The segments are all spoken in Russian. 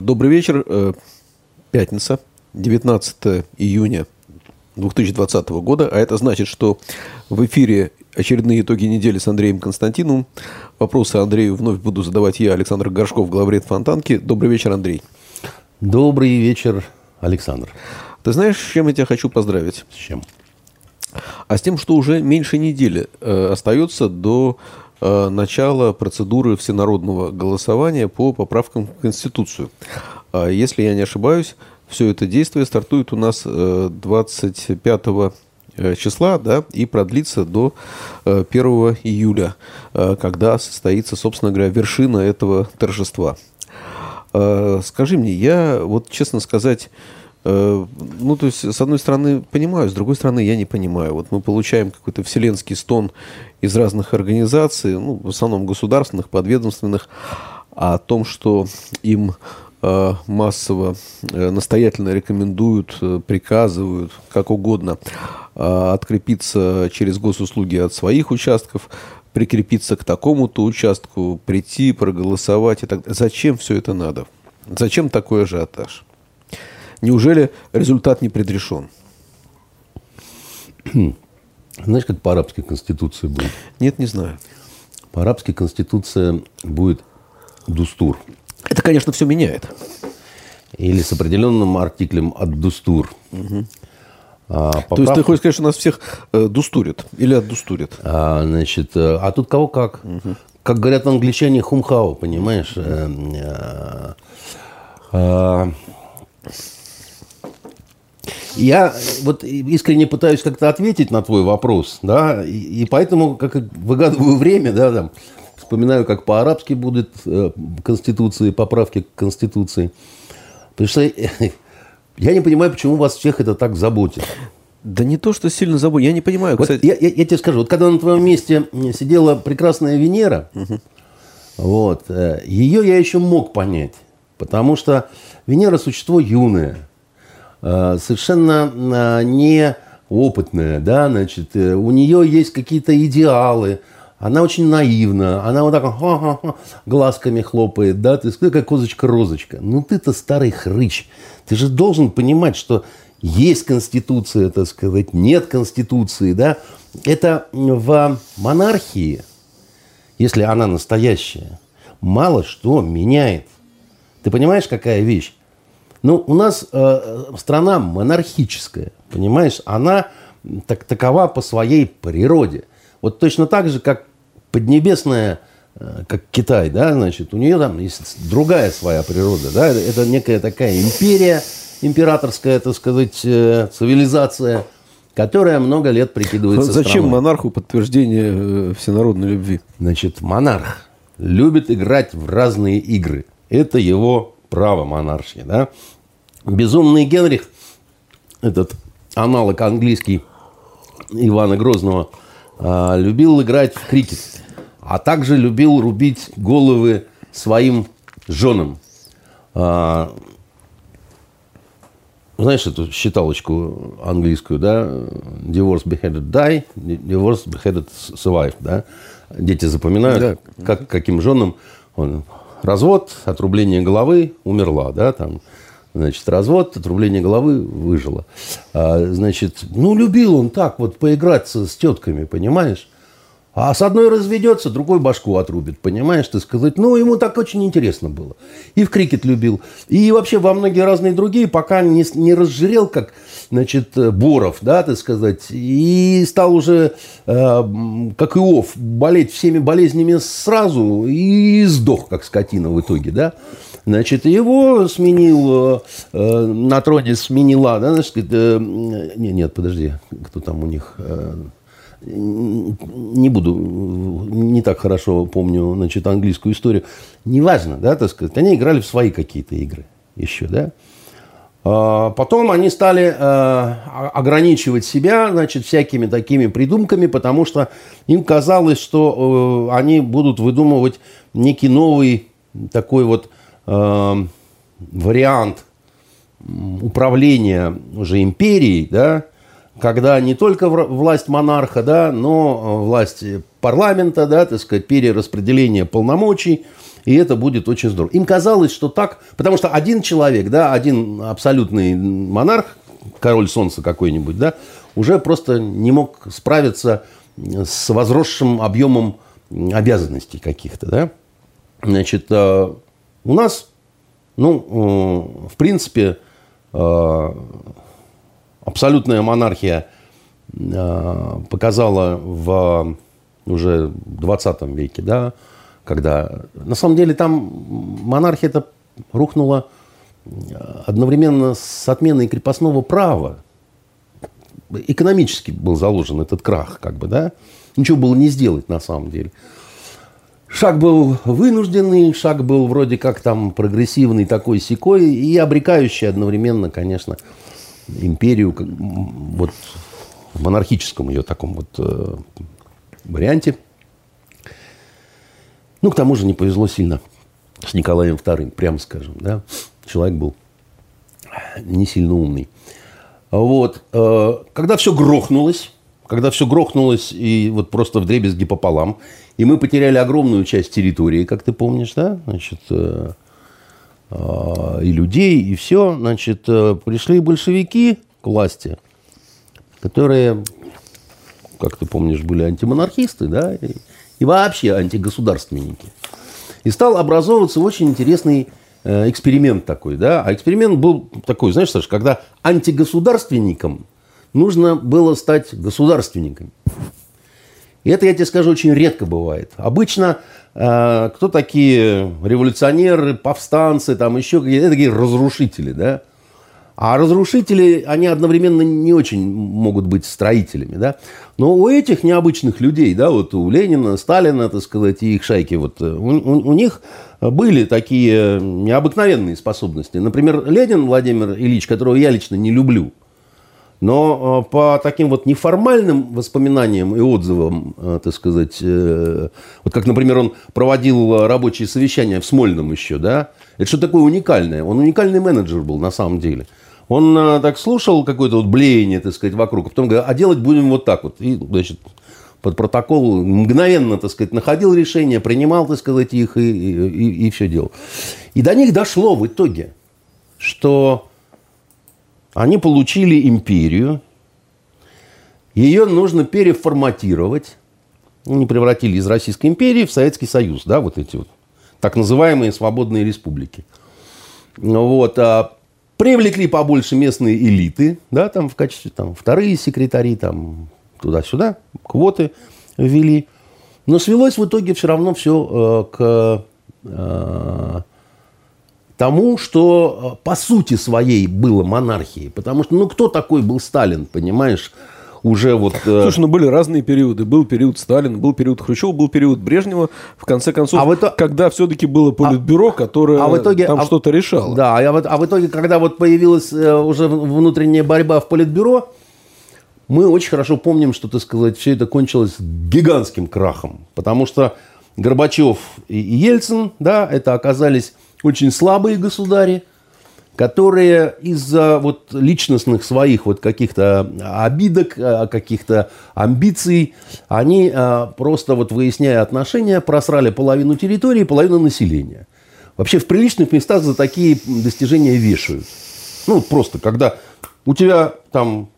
Добрый вечер. Э, пятница, 19 июня 2020 года. А это значит, что в эфире очередные итоги недели с Андреем Константиновым. Вопросы Андрею вновь буду задавать я, Александр Горшков, главред Фонтанки. Добрый вечер, Андрей. Добрый вечер, Александр. Ты знаешь, с чем я тебя хочу поздравить? С чем? А с тем, что уже меньше недели э, остается до Э, начало процедуры всенародного голосования по поправкам в Конституцию. А если я не ошибаюсь, все это действие стартует у нас 25 э, э, числа да, и продлится до 1 июля, когда состоится, собственно говоря, вершина этого торжества. Скажи мне, я вот, честно сказать, ну, то есть, с одной стороны, понимаю, с другой стороны, я не понимаю. Вот мы получаем какой-то вселенский стон из разных организаций, ну, в основном государственных, подведомственных, о том, что им э, массово э, настоятельно рекомендуют, э, приказывают, как угодно, открепиться через госуслуги от своих участков, прикрепиться к такому-то участку, прийти, проголосовать и так далее. Зачем все это надо? Зачем такой ажиотаж? Неужели результат не предрешен? Знаешь, как по арабской конституции будет? Нет, не знаю. По арабской конституции будет дустур. Это, конечно, все меняет. Или с определенным артиклем от дустур. Угу. А, поправка... То есть ты хочешь сказать, что нас всех э, дустурят или отдустурят? А, значит, э, а тут кого как. Угу. Как говорят англичане, хумхау, понимаешь? Угу. Э, э, я вот искренне пытаюсь как-то ответить на твой вопрос, да, и, и поэтому как выгадываю время, да, там, вспоминаю, как по-арабски будет э, Конституции, поправки к Конституции. Потому что я не понимаю, почему вас всех это так заботит. Да не то, что сильно заботит. Я не понимаю, вот кстати. Я, я, я тебе скажу, вот когда на твоем месте сидела прекрасная Венера, угу. вот, э, ее я еще мог понять. Потому что Венера существо юное. Э, совершенно э, неопытная, да, значит, э, у нее есть какие-то идеалы, она очень наивна, она вот так ха -ха -ха, глазками хлопает, да, ты как козочка-розочка. Ну ты-то старый хрыч, ты же должен понимать, что есть конституция, так сказать, нет конституции, да. Это в монархии, если она настоящая, мало что меняет. Ты понимаешь, какая вещь? Ну, у нас э, страна монархическая, понимаешь? Она так, такова по своей природе. Вот точно так же, как Поднебесная, э, как Китай, да, значит, у нее там есть другая своя природа, да, это некая такая империя, императорская, так сказать, э, цивилизация, которая много лет прикидывается Зачем страной. монарху подтверждение э, всенародной любви? Значит, монарх любит играть в разные игры. Это его право монарши. Да? Безумный Генрих, этот аналог английский Ивана Грозного, а, любил играть в крикет, а также любил рубить головы своим женам. А, знаешь эту считалочку английскую, да? Divorce beheaded die, divorce beheaded survive, да? Дети запоминают, да. как, каким женам он развод, отрубление головы, умерла, да, там, значит, развод, отрубление головы, выжила. А, значит, ну, любил он так вот поиграться с тетками, понимаешь? А с одной разведется, другой башку отрубит, понимаешь, ты сказать. Ну, ему так очень интересно было. И в крикет любил. И вообще во многие разные другие, пока не, не разжирел, как, значит, Боров, да, ты сказать. И стал уже, э, как Иов, болеть всеми болезнями сразу и сдох, как скотина в итоге, да. Значит, его сменил, э, на троне сменила, да, значит, э, нет, нет, подожди, кто там у них... Э, не буду, не так хорошо помню, значит, английскую историю. Неважно, да, так сказать, они играли в свои какие-то игры еще, да. А, потом они стали э, ограничивать себя, значит, всякими такими придумками, потому что им казалось, что э, они будут выдумывать некий новый такой вот э, вариант управления уже империей, да, когда не только власть монарха, да, но власть парламента, да, так сказать, перераспределение полномочий, и это будет очень здорово. Им казалось, что так, потому что один человек, да, один абсолютный монарх, король солнца какой-нибудь, да, уже просто не мог справиться с возросшим объемом обязанностей каких-то, да. Значит, э, у нас, ну, э, в принципе, э, абсолютная монархия показала в уже 20 веке, да, когда... На самом деле там монархия это рухнула одновременно с отменой крепостного права. Экономически был заложен этот крах, как бы, да. Ничего было не сделать на самом деле. Шаг был вынужденный, шаг был вроде как там прогрессивный такой секой и обрекающий одновременно, конечно, империю вот в монархическом ее таком вот э, варианте. Ну, к тому же не повезло сильно с Николаем II, прямо скажем. Да? Человек был не сильно умный. Вот. Э, когда все грохнулось, когда все грохнулось и вот просто в дребезги пополам, и мы потеряли огромную часть территории, как ты помнишь, да, значит, э, и людей, и все, значит, пришли большевики к власти, которые, как ты помнишь, были антимонархисты, да, и, и вообще антигосударственники. И стал образовываться очень интересный э, эксперимент такой, да. А эксперимент был такой, знаешь, Саша, когда антигосударственникам нужно было стать государственниками. И это, я тебе скажу, очень редко бывает. Обычно э, кто такие революционеры, повстанцы, там еще какие-то такие разрушители, да. А разрушители, они одновременно не очень могут быть строителями, да. Но у этих необычных людей, да, вот у Ленина, Сталина, так сказать, и их шайки, вот э, у, у, у них были такие необыкновенные способности. Например, Ленин Владимир Ильич, которого я лично не люблю, но э, по таким вот неформальным воспоминаниям и отзывам, э, так сказать, вот как, например, он проводил рабочие совещания в Смольном еще, да, это что такое уникальное? Он уникальный менеджер был на самом деле. Он так слушал какое-то вот блеяние, так сказать, вокруг, а потом говорит, а делать будем вот так вот. И, значит, под протокол мгновенно, так сказать, находил решение, принимал, так сказать, их и, и, и все делал. И до них дошло в итоге, что они получили империю, ее нужно переформатировать, они превратили из Российской империи в Советский Союз, да, вот эти вот так называемые свободные республики. Вот, а Привлекли побольше местные элиты, да, там в качестве там, вторые секретари, там туда-сюда, квоты ввели. Но свелось в итоге все равно все э, к э, тому, что э, по сути своей было монархией. Потому что, ну, кто такой был Сталин, понимаешь? уже вот... Э, Слушай, ну были разные периоды. Был период Сталина, был период Хрущева, был период Брежнева. В конце концов, а в это... когда все-таки было политбюро, которое а в итоге, там а... что-то решало. Да, а, вот, а в итоге, когда вот появилась э, уже внутренняя борьба в политбюро, мы очень хорошо помним, что, так сказать, все это кончилось гигантским крахом. Потому что Горбачев и Ельцин, да, это оказались очень слабые государи – которые из-за вот личностных своих вот каких-то обидок, а, каких-то амбиций, они а, просто вот выясняя отношения, просрали половину территории, половину населения. Вообще в приличных местах за такие достижения вешают. Ну, просто когда у тебя там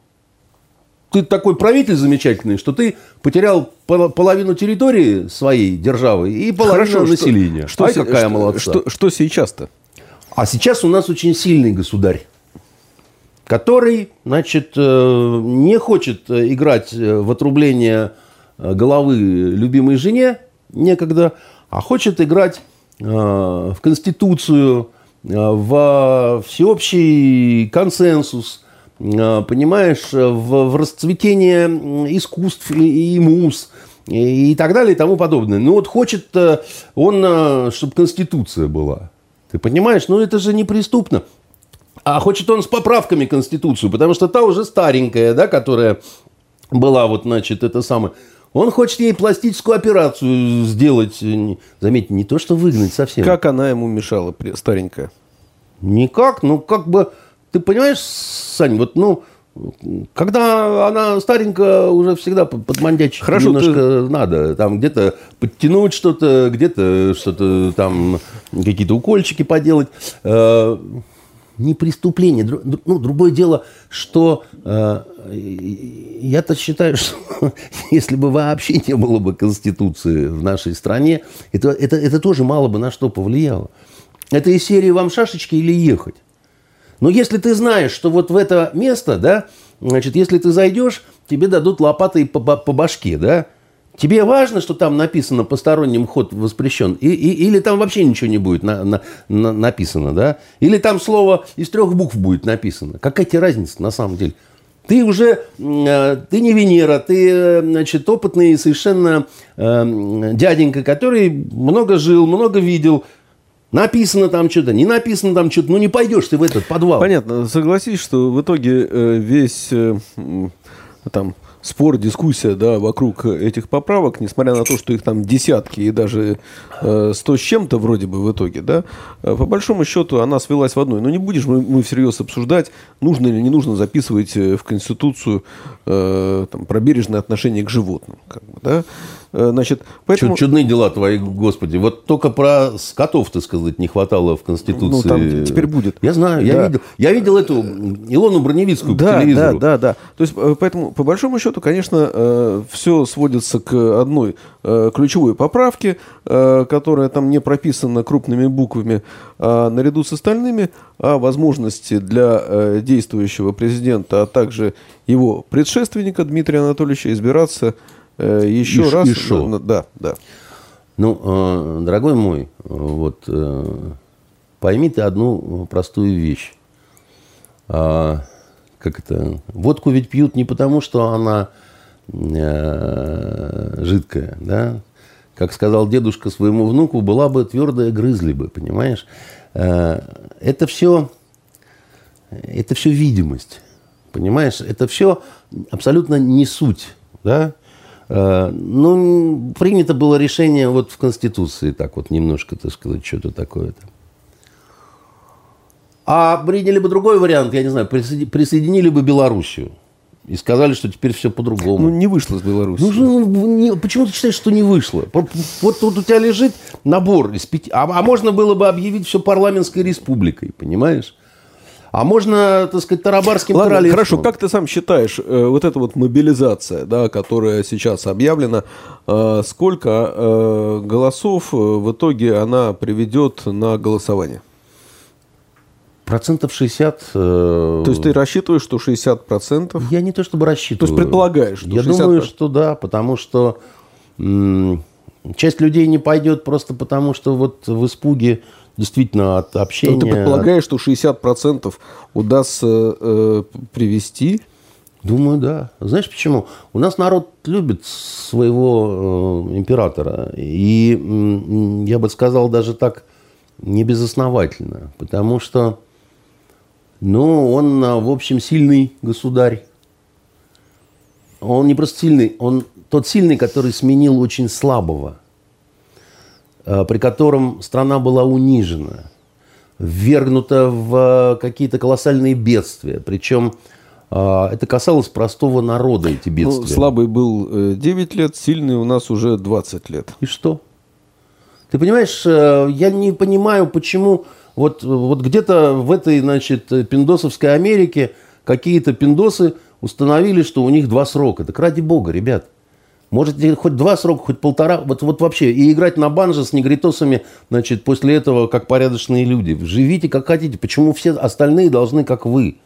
ты такой правитель замечательный, что ты потерял половину территории своей державы и половину Хорошо, населения. Что, Ай, что, какая что, молодца. Что, что сейчас-то? А сейчас у нас очень сильный государь, который, значит, э, не хочет э, играть э, в отрубление головы любимой жене некогда, а хочет играть в Конституцию, в всеобщий консенсус, понимаешь, в, в расцветение искусств и, и муз, и, и так далее и тому подобное. Ну вот хочет он, чтобы Конституция была. Ты понимаешь? Ну, это же неприступно. А хочет он с поправками Конституцию, потому что та уже старенькая, да, которая была вот, значит, это самое. Он хочет ей пластическую операцию сделать. Заметьте, не то, что выгнать совсем. Как она ему мешала, старенькая? Никак, ну как бы ты понимаешь, Сань, вот, ну, когда она старенькая, уже всегда подмандячить Хорошо, немножко ты... надо. Там где-то подтянуть что-то, где-то что-то там, какие-то укольчики поделать. Э, не преступление. Ну, другое дело, что э, я-то считаю, что если бы вообще не было бы Конституции в нашей стране, это, это, это тоже мало бы на что повлияло. Это из серии «Вам шашечки или ехать?». Но если ты знаешь, что вот в это место, да, значит, если ты зайдешь, тебе дадут лопатой по, по башке, да, Тебе важно, что там написано посторонним ход воспрещен? И, и, или там вообще ничего не будет на, на, на, написано, да? Или там слово из трех букв будет написано? Какая тебе разница на самом деле? Ты уже, э, ты не Венера, ты, э, значит, опытный совершенно э, дяденька, который много жил, много видел, Написано там что-то, не написано там что-то, ну не пойдешь ты в этот подвал. Понятно. Согласись, что в итоге э, весь э, там спор, дискуссия да, вокруг этих поправок, несмотря на то, что их там десятки и даже э, сто с чем-то вроде бы в итоге, да, э, по большому счету она свелась в одной. Но не будешь мы, мы всерьез обсуждать, нужно или не нужно записывать э, в Конституцию э, там, про бережное отношение к животным. Как бы, да? Э, значит, поэтому... Чудные дела твои, господи. Вот только про скотов, так сказать, не хватало в Конституции. Ну, там теперь будет. Я знаю, да. я, видел, я видел эту Илону Броневицкую да, по телевизору. Да, да, да. То есть, э, поэтому, по большому счету, конечно, э, все сводится к одной ключевой поправке, которая там не прописана крупными буквами, а наряду с остальными, о возможности для действующего президента, а также его предшественника Дмитрия Анатольевича избираться еще и, раз. И. Ну, да, да. Ну, э, дорогой мой, вот э, пойми ты одну простую вещь. А, как это? Водку ведь пьют не потому, что она жидкая, да? Как сказал дедушка своему внуку, была бы твердая, грызли бы, понимаешь? это все, это все видимость, понимаешь? Это все абсолютно не суть, да? Э, ну, принято было решение вот в Конституции, так вот немножко, так сказать, что-то такое-то. А приняли бы другой вариант, я не знаю, присоединили бы Белоруссию. И сказали, что теперь все по-другому. Ну, не вышло с Беларуси. Ну, не, почему ты считаешь, что не вышло? Вот тут у тебя лежит набор из пяти... А, а можно было бы объявить все парламентской республикой, понимаешь? А можно, так сказать, тарабарским Ладно, королевством. Хорошо, как ты сам считаешь, э, вот эта вот мобилизация, да, которая сейчас объявлена, э, сколько э, голосов в итоге она приведет на голосование? Процентов 60. То есть ты рассчитываешь, что 60 процентов? Я не то чтобы рассчитываю. То есть предполагаешь, что Я 60... думаю, что да, потому что часть людей не пойдет просто потому, что вот в испуге действительно от общения... Но ты предполагаешь, что 60% удастся э, привести? Думаю, да. Знаешь почему? У нас народ любит своего э, императора. И э, я бы сказал даже так, не безосновательно. Потому что, ну, он, в общем, сильный государь. Он не просто сильный, он тот сильный, который сменил очень слабого. Э, при котором страна была унижена, ввергнута в э, какие-то колоссальные бедствия. Причем э, это касалось простого народа, эти ну, бедствия. Ну, слабый был 9 лет, сильный у нас уже 20 лет. И что? Ты понимаешь, я не понимаю, почему вот, вот где-то в этой, значит, пиндосовской Америке какие-то пиндосы установили, что у них два срока. Так ради бога, ребят. Можете хоть два срока, хоть полтора, вот, вот вообще. И играть на банже с негритосами, значит, после этого как порядочные люди. Живите как хотите. Почему все остальные должны как вы?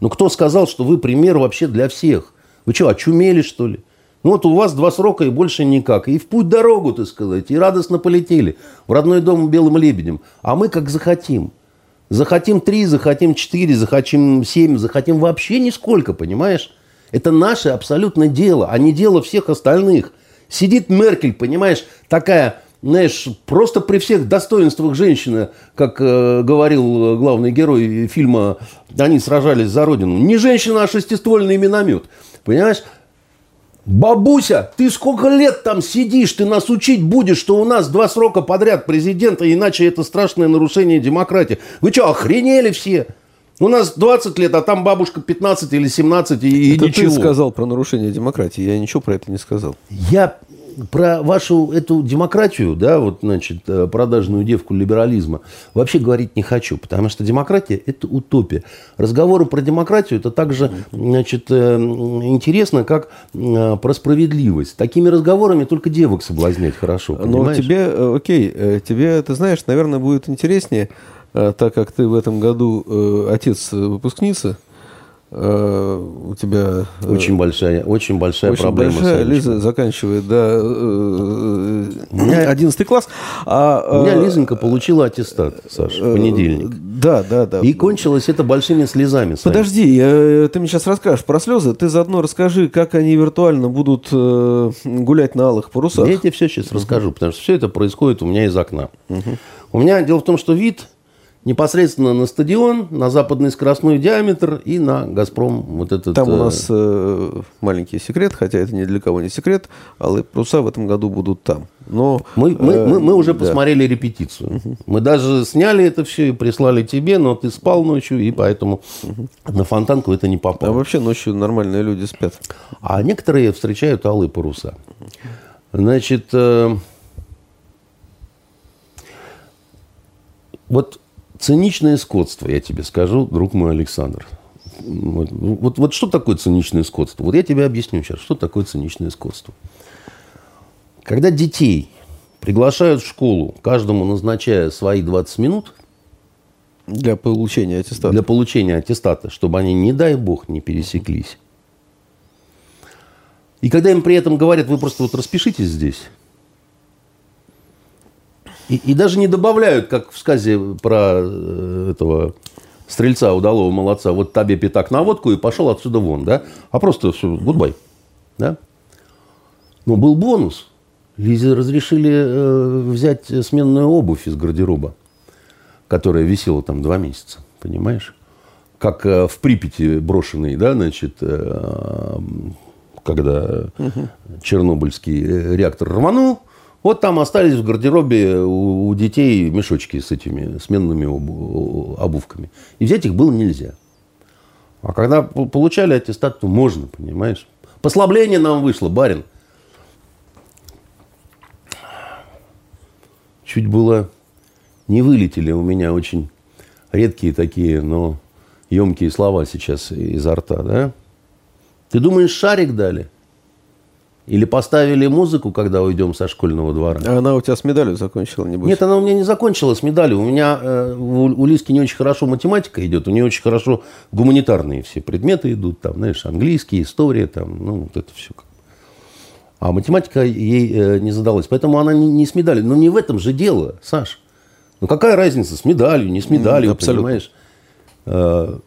Ну, кто сказал, что вы пример вообще для всех? Вы что, очумели, что ли? Ну, вот у вас два срока и больше никак. И в путь дорогу, так сказать. И радостно полетели. В родной дом белым лебедем. А мы как захотим. Захотим три, захотим четыре, захотим семь, захотим вообще нисколько, понимаешь? Это наше абсолютно дело, а не дело всех остальных. Сидит Меркель, понимаешь, такая, знаешь, просто при всех достоинствах женщины, как э, говорил главный герой фильма «Они сражались за Родину». Не женщина, а шестиствольный миномет. Понимаешь? Бабуся, ты сколько лет там сидишь, ты нас учить будешь, что у нас два срока подряд президента, иначе это страшное нарушение демократии. Вы что, охренели все? У нас 20 лет, а там бабушка 15 или 17 и, это ничего. ты сказал про нарушение демократии. Я ничего про это не сказал. Я про вашу эту демократию, да, вот, значит, э, продажную девку либерализма, вообще говорить не хочу, потому что демократия – это утопия. Разговоры про демократию – это также, значит, э, интересно, как э, про справедливость. Такими разговорами только девок соблазнять хорошо, понимаешь? Но тебе, окей, тебе, ты знаешь, наверное, будет интереснее, так как ты в этом году отец выпускницы – Э, у тебя э, очень большая, очень большая очень проблема. Большая. Лиза заканчивает, да, э, меня 11 класс. А, у меня Лизонька получила аттестат, Саша, в понедельник. Да, да, да. И кончилось это большими слезами. Подожди, ты мне сейчас расскажешь про слезы. Ты заодно расскажи, как они виртуально будут гулять на алых парусах. Я тебе все сейчас расскажу, потому что все это происходит у меня из окна. У меня дело в том, что вид непосредственно на стадион, на западный скоростной диаметр и на «Газпром». Вот этот, Там у нас э, маленький секрет, хотя это ни для кого не секрет, алые паруса в этом году будут там. Но, мы, мы, э, мы, мы уже да. посмотрели репетицию. Угу. Мы даже сняли это все и прислали тебе, но ты спал ночью, и поэтому угу. на фонтанку это не попало. А вообще ночью нормальные люди спят. А некоторые встречают алые паруса. Значит, э, вот Циничное скотство, я тебе скажу, друг мой Александр. Вот, вот, вот что такое циничное скотство? Вот я тебе объясню сейчас, что такое циничное скотство. Когда детей приглашают в школу, каждому назначая свои 20 минут, для получения аттестата. Для получения аттестата, чтобы они, не дай бог, не пересеклись. И когда им при этом говорят, вы просто вот распишитесь здесь, и, и даже не добавляют, как в сказе про э, этого стрельца удалого молодца, вот тебе пятак на водку и пошел отсюда вон, да? А просто все, гудбай, да? Но был бонус. Лизе разрешили э, взять сменную обувь из гардероба, которая висела там два месяца, понимаешь? Как э, в Припяти брошенный, да, значит, э, когда угу. Чернобыльский э, реактор рванул, вот там остались в гардеробе у, детей мешочки с этими сменными обувками. И взять их было нельзя. А когда получали аттестат, то можно, понимаешь? Послабление нам вышло, барин. Чуть было не вылетели у меня очень редкие такие, но емкие слова сейчас изо рта, да? Ты думаешь, шарик дали? Или поставили музыку, когда уйдем со школьного двора. А она у тебя с медалью закончила, не Нет, она у меня не закончила с медалью. У меня э, у, у Лиски не очень хорошо математика идет, у нее очень хорошо гуманитарные все предметы идут, там, знаешь, английский, история, там, ну, вот это все. А математика ей э, не задалась. Поэтому она не, не с медалью. Но не в этом же дело, Саш. Ну, какая разница, с медалью, не с медалью, mm, абсолютно. понимаешь? Э,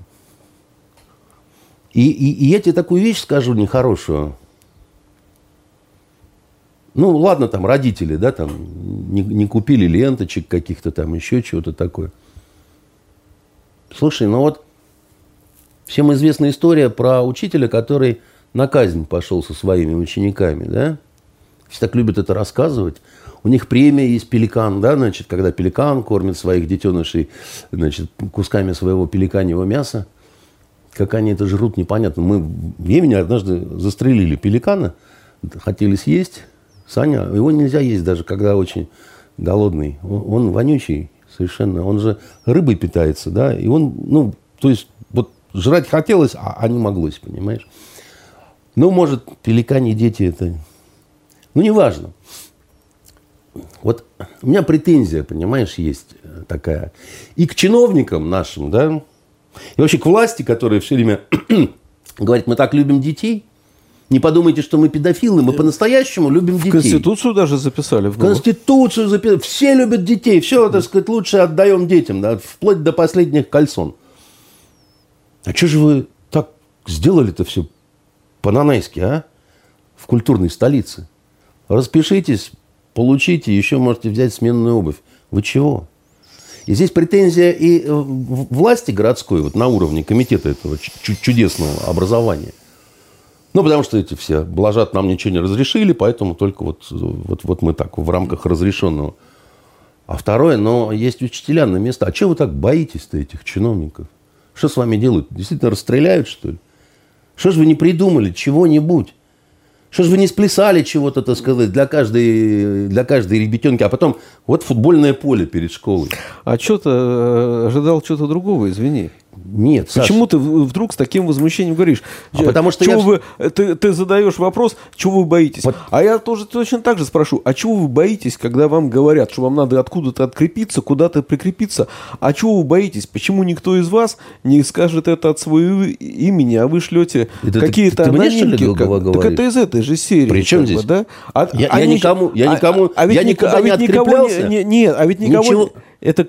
и, и, и я тебе такую вещь скажу нехорошую. Ну, ладно, там родители, да, там не, не купили ленточек каких-то там, еще чего-то такое. Слушай, ну вот всем известна история про учителя, который на казнь пошел со своими учениками, да? Все так любят это рассказывать. У них премия есть пеликан, да, значит, когда пеликан кормит своих детенышей, значит, кусками своего пеликаньего мяса. Как они это жрут, непонятно. Мы в Йемене однажды застрелили пеликана, хотели съесть, Саня, его нельзя есть даже, когда очень голодный. Он, он вонючий совершенно. Он же рыбой питается, да. И он, ну, то есть, вот жрать хотелось, а, а не моглось, понимаешь? Ну, может, пеликане дети это... Ну, неважно. Вот у меня претензия, понимаешь, есть такая. И к чиновникам нашим, да, и вообще к власти, которые все время говорят, мы так любим детей – не подумайте, что мы педофилы, мы по-настоящему любим детей. В Конституцию даже записали. В, в Конституцию записали. Все любят детей. Все, так сказать, лучше отдаем детям, да, вплоть до последних кальсон. А что же вы так сделали-то все по-нанайски, а? В культурной столице. Распишитесь, получите, еще можете взять сменную обувь. Вы чего? И здесь претензия и э, власти городской, вот на уровне комитета этого чудесного образования – ну, потому что эти все блажат нам ничего не разрешили, поэтому только вот, вот, вот мы так в рамках разрешенного. А второе, но есть учителя на места. А чего вы так боитесь-то этих чиновников? Что с вами делают? Действительно расстреляют, что ли? Что же вы не придумали чего-нибудь? Что же вы не сплясали чего-то, так сказать, для каждой, для каждой ребятенки, а потом вот футбольное поле перед школой. А что-то э, ожидал чего-то другого, извини. Нет, Почему Саша. ты вдруг с таким возмущением говоришь? А потому что я... вы, ты, ты задаешь вопрос, чего вы боитесь? Вот. А я тоже точно так же спрошу, а чего вы боитесь, когда вам говорят, что вам надо откуда-то открепиться, куда-то прикрепиться? А чего вы боитесь? Почему никто из вас не скажет это от своего имени, а вы шлете какие-то анонимки? Как... Так это из этой же серии. Причем здесь? Бы, да? А, я, а я никому, я никому, а, а ведь я никуда а ведь не никого не, не, не, а ведь никого Ничего. Это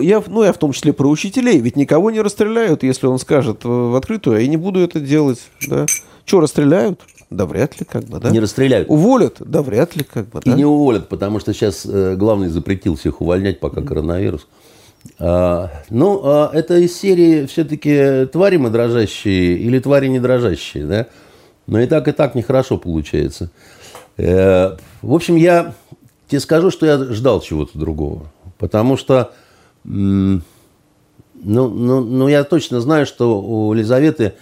я, ну, я в том числе про учителей. Ведь никого не расстреляют, если он скажет в открытую, а я не буду это делать. Да? Что, расстреляют? Да вряд ли, как бы, да? Не расстреляют. Уволят? Да вряд ли, как бы, да? И не уволят, потому что сейчас э, главный запретил всех увольнять, пока коронавирус. А, ну, а, это из серии все-таки твари мы дрожащие или твари не дрожащие, да? Но и так, и так нехорошо получается. Э, в общем, я тебе скажу, что я ждал чего-то другого. Потому что, ну, ну, ну, я точно знаю, что у Елизаветы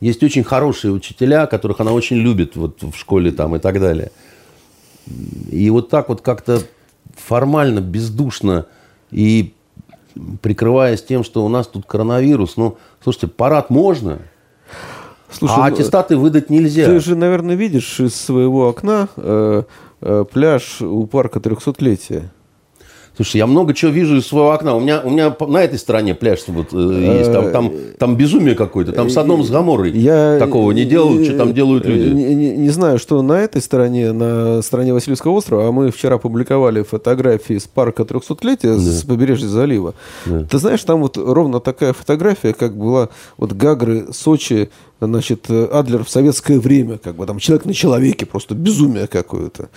есть очень хорошие учителя, которых она очень любит вот в школе там и так далее. И вот так вот как-то формально, бездушно и прикрываясь тем, что у нас тут коронавирус, ну, слушайте, парад можно, Слушай, а ну, аттестаты выдать нельзя. Ты же, наверное, видишь из своего окна э, э, пляж у парка 300-летия. Слушай, я много чего вижу из своего окна. У меня, у меня на этой стороне пляж вот, э, есть. Там, там, там безумие какое-то. Там с одном с Гаморой я, такого не делают, что там делают люди. Не, не, не знаю, что на этой стороне, на стороне Васильевского острова, а мы вчера публиковали фотографии с парка 300-летия да. с побережья залива. Да. Ты знаешь, там вот ровно такая фотография, как была вот Гагры, Сочи, значит, Адлер в советское время, как бы там человек на человеке, просто безумие какое-то.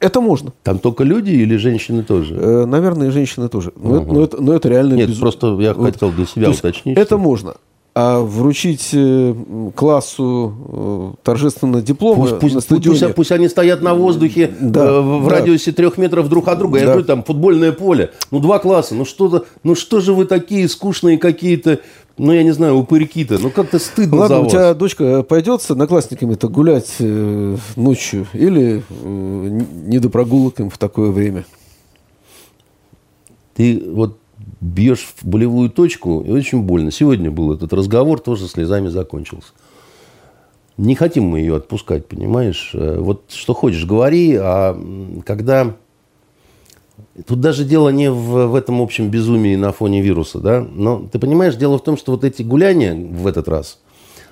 Это можно. Там только люди или женщины тоже? Э, наверное, и женщины тоже. Но, угу. это, но, это, но это реально Нет, безумие. просто я вот. хотел для себя уточнить. Это можно. А вручить э, классу э, торжественно диплом пусть, пусть, на стадионе... Пусть, пусть они стоят на воздухе да, в да. радиусе трех метров друг от друга. Да. Я говорю, там футбольное поле. Ну, два класса. Ну, что-то, ну что же вы такие скучные какие-то ну, я не знаю, упырьки-то, ну как-то стыдно Ладно, за вас. у тебя дочка пойдет с одноклассниками-то гулять э, ночью или э, не до прогулок им в такое время? Ты вот бьешь в болевую точку, и очень больно. Сегодня был этот разговор, тоже слезами закончился. Не хотим мы ее отпускать, понимаешь? Э, вот что хочешь, говори, а когда Тут даже дело не в, в этом общем безумии на фоне вируса, да. Но ты понимаешь, дело в том, что вот эти гуляния в этот раз,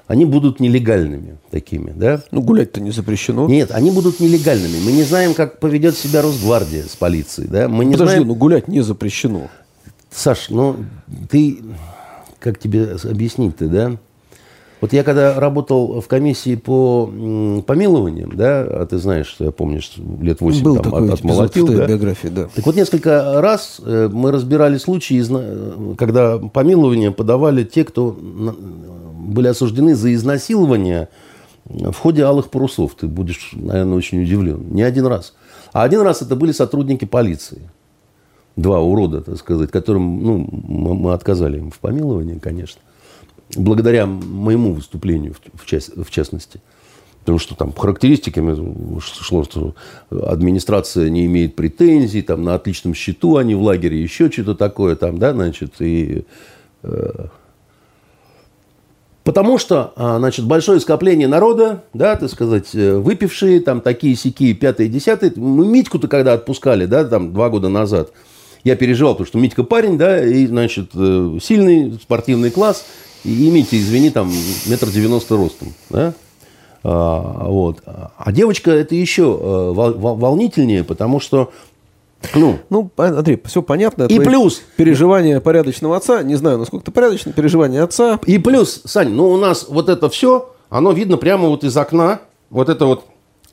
они будут нелегальными такими, да? Ну, гулять-то не запрещено. Нет, они будут нелегальными. Мы не знаем, как поведет себя Росгвардия с полицией, да? Мы не Подожди, знаем... ну гулять не запрещено. Саш, ну ты, как тебе объяснить-то, да? Вот я когда работал в комиссии по помилованиям, да, а ты знаешь, что я помню, что лет 8 Был там такой от, отмолотил. Да? биографии, да. Так вот, несколько раз э, мы разбирали случаи, когда помилования подавали те, кто были осуждены за изнасилование в ходе алых парусов. Ты будешь, наверное, очень удивлен. Не один раз. А один раз это были сотрудники полиции. Два урода, так сказать, которым ну, мы отказали им в помиловании, конечно благодаря моему выступлению в, част, в частности. Потому что там характеристиками шло, что администрация не имеет претензий, там на отличном счету они в лагере, еще что-то такое там, да, значит, и... Э, потому что, а, значит, большое скопление народа, да, так сказать, э, выпившие, там, такие сякие, пятые, десятые. Мы Митьку-то когда отпускали, да, там, два года назад, я переживал, потому что Митька парень, да, и, значит, э, сильный спортивный класс – и имейте, извини, там метр девяносто ростом, да? А, вот. А девочка это еще э, волнительнее, потому что ну, ну, Андрей, все понятно. И плюс переживания порядочного отца. Не знаю, насколько это порядочно, переживания отца. И плюс, Сань, ну у нас вот это все, оно видно прямо вот из окна. Вот это вот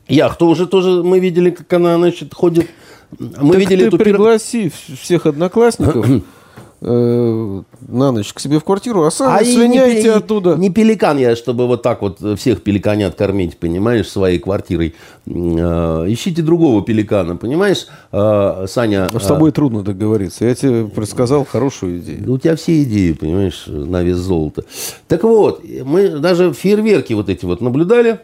яхта уже тоже мы видели, как она, значит, ходит. Мы так видели ты эту пригласи всех одноклассников э, на ночь к себе в квартиру, а сами а слиняйте не, оттуда. Не пеликан я, чтобы вот так вот всех пеликанят кормить, понимаешь, своей квартирой. Э, ищите другого пеликана, понимаешь, э, Саня. С тобой трудно договориться. Я тебе предсказал хорошую идею. У тебя все идеи, понимаешь, на вес золота. Так вот, мы даже фейерверки вот эти вот наблюдали.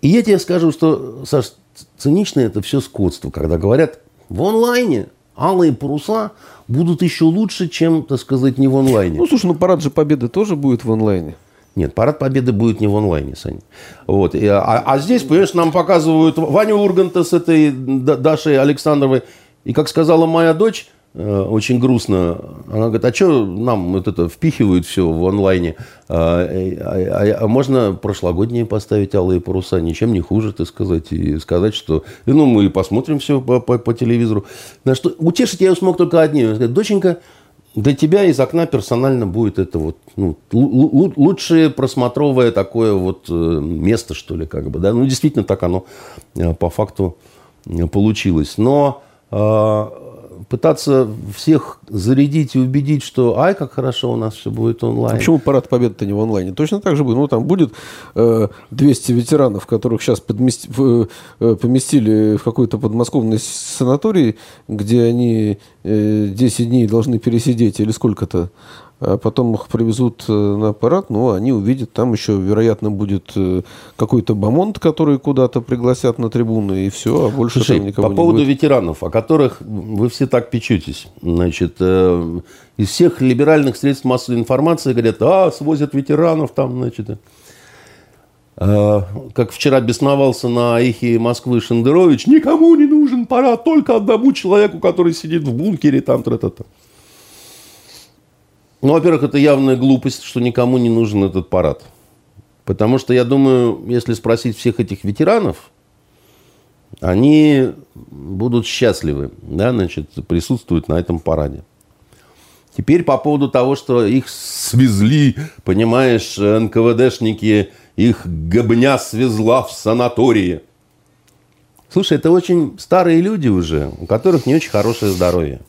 И я тебе скажу, что, Саш, цинично это все скотство, когда говорят в онлайне алые паруса будут еще лучше, чем, так сказать, не в онлайне. Ну, слушай, ну парад же Победы тоже будет в онлайне. Нет, парад Победы будет не в онлайне, Саня. Вот. А, а здесь, понимаешь, нам показывают Ваню Урганта с этой Дашей Александровой. И, как сказала моя дочь, очень грустно. Она говорит, а что нам вот это впихивают все в онлайне? А, а, а, а можно прошлогодние поставить алые паруса, ничем не хуже, так сказать, и сказать, что ну, мы посмотрим все по, по, по телевизору. На что утешить я смог только одним. Сказать, доченька, для тебя из окна персонально будет это вот ну, лучшее просмотровое такое вот э, место, что ли, как бы, да. Ну, действительно, так оно э, по факту получилось. Но пытаться всех зарядить и убедить, что ай, как хорошо у нас все будет онлайн. А почему парад победы-то не в онлайне? Точно так же будет. Ну, там будет э, 200 ветеранов, которых сейчас подмести, э, поместили в какой-то подмосковный санаторий, где они э, 10 дней должны пересидеть или сколько-то потом их привезут э, на аппарат, ну, они увидят, там еще, вероятно, будет э, какой-то бомонд, который куда-то пригласят на трибуну, и все, а больше Слушай, там никого по поводу не будет. ветеранов, о которых вы все так печетесь, значит, э, из всех либеральных средств массовой информации говорят, а, свозят ветеранов там, значит, э, как вчера бесновался на эхе Москвы Шендерович, никому не нужен парад, только одному человеку, который сидит в бункере, там, тра-та-та. Ну, во-первых, это явная глупость, что никому не нужен этот парад. Потому что, я думаю, если спросить всех этих ветеранов, они будут счастливы, да, значит, присутствуют на этом параде. Теперь по поводу того, что их свезли, понимаешь, НКВДшники, их гобня свезла в санатории. Слушай, это очень старые люди уже, у которых не очень хорошее здоровье.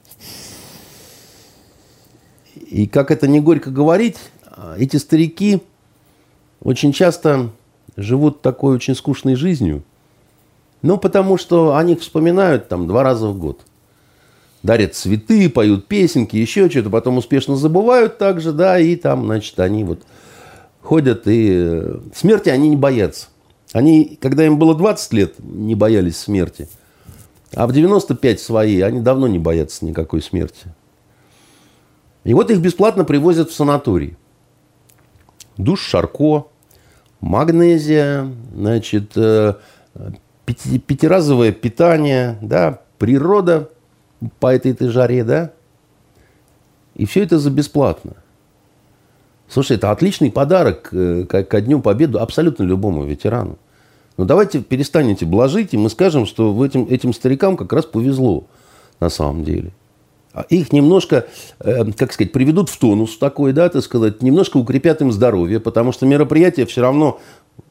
И как это не горько говорить, эти старики очень часто живут такой очень скучной жизнью. Ну, потому что они их вспоминают там два раза в год. Дарят цветы, поют песенки, еще что-то, потом успешно забывают также, да, и там, значит, они вот ходят и... Э, смерти они не боятся. Они, когда им было 20 лет, не боялись смерти. А в 95 свои они давно не боятся никакой смерти. И вот их бесплатно привозят в санаторий. Душ Шарко, магнезия, значит, э, пятиразовое питание, да, природа по этой-то жаре, да. И все это за бесплатно. Слушай, это отличный подарок э, ко Дню Победы абсолютно любому ветерану. Но давайте перестанете блажить, и мы скажем, что этим, этим старикам как раз повезло на самом деле. А их немножко, э, как сказать, приведут в тонус такой, да, так сказать, немножко укрепят им здоровье, потому что мероприятие все равно,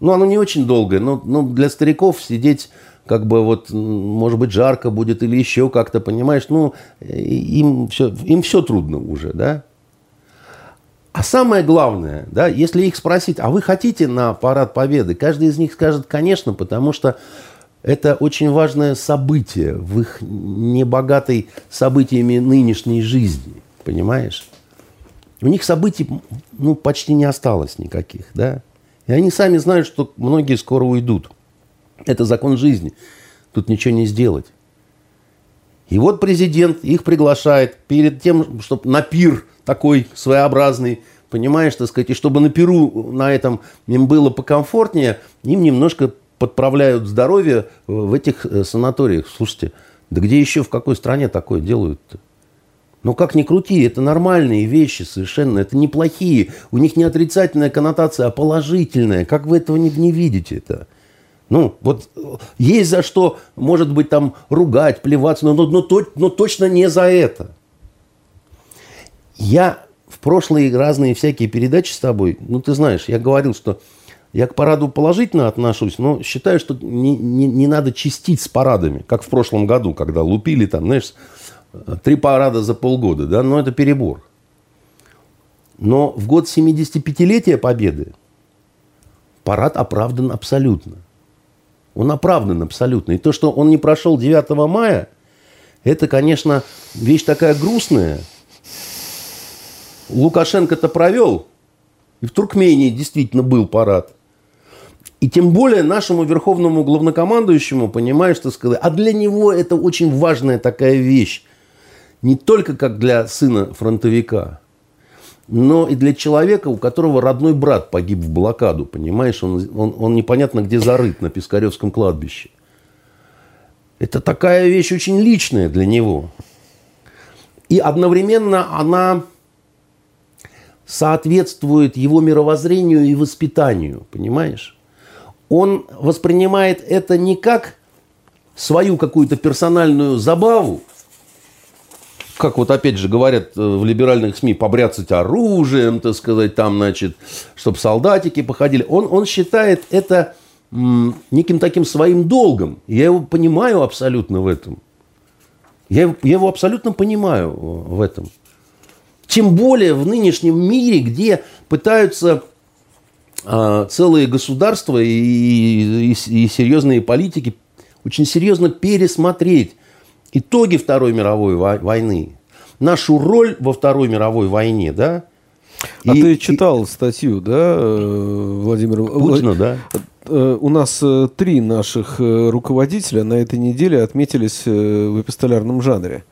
ну, оно не очень долгое, но, но для стариков сидеть как бы вот, может быть, жарко будет или еще как-то, понимаешь, ну, им все, им все трудно уже, да. А самое главное, да, если их спросить, а вы хотите на парад Победы, каждый из них скажет, конечно, потому что это очень важное событие в их небогатой событиями нынешней жизни. Понимаешь? У них событий ну, почти не осталось никаких. Да? И они сами знают, что многие скоро уйдут. Это закон жизни. Тут ничего не сделать. И вот президент их приглашает перед тем, чтобы на пир такой своеобразный, понимаешь, так сказать, и чтобы на пиру на этом им было покомфортнее, им немножко подправляют здоровье в этих э, санаториях. Слушайте, да где еще, в какой стране такое делают-то? Ну, как ни крути, это нормальные вещи совершенно, это неплохие. У них не отрицательная коннотация, а положительная. Как вы этого не, не видите это? Ну, вот э, есть за что, может быть, там ругать, плеваться, но, но, но, но точно не за это. Я в прошлые разные всякие передачи с тобой, ну, ты знаешь, я говорил, что я к параду положительно отношусь, но считаю, что не, не, не надо чистить с парадами, как в прошлом году, когда лупили там, знаешь, три парада за полгода, да, но это перебор. Но в год 75-летия Победы парад оправдан абсолютно. Он оправдан абсолютно. И то, что он не прошел 9 мая, это, конечно, вещь такая грустная. Лукашенко-то провел, и в Туркмении действительно был парад. И тем более нашему верховному главнокомандующему, понимаешь, что сказать, а для него это очень важная такая вещь. Не только как для сына фронтовика, но и для человека, у которого родной брат погиб в блокаду, понимаешь, он, он, он непонятно где зарыт на Пискаревском кладбище. Это такая вещь очень личная для него. И одновременно она соответствует его мировоззрению и воспитанию, понимаешь? Он воспринимает это не как свою какую-то персональную забаву, как вот опять же говорят э, в либеральных СМИ, побряцать оружием, так сказать, там, значит, чтобы солдатики походили. Он, он считает это неким таким своим долгом. Я его понимаю абсолютно в этом. Я его, я его абсолютно понимаю в этом. Тем более в нынешнем мире, где пытаются целые государства и, и, и серьезные политики очень серьезно пересмотреть итоги Второй мировой войны, нашу роль во Второй мировой войне, да? А и, ты читал и... статью, да, э, Владимир? Путина, да. Э, у нас э, три наших руководителя на этой неделе отметились в эпистолярном жанре.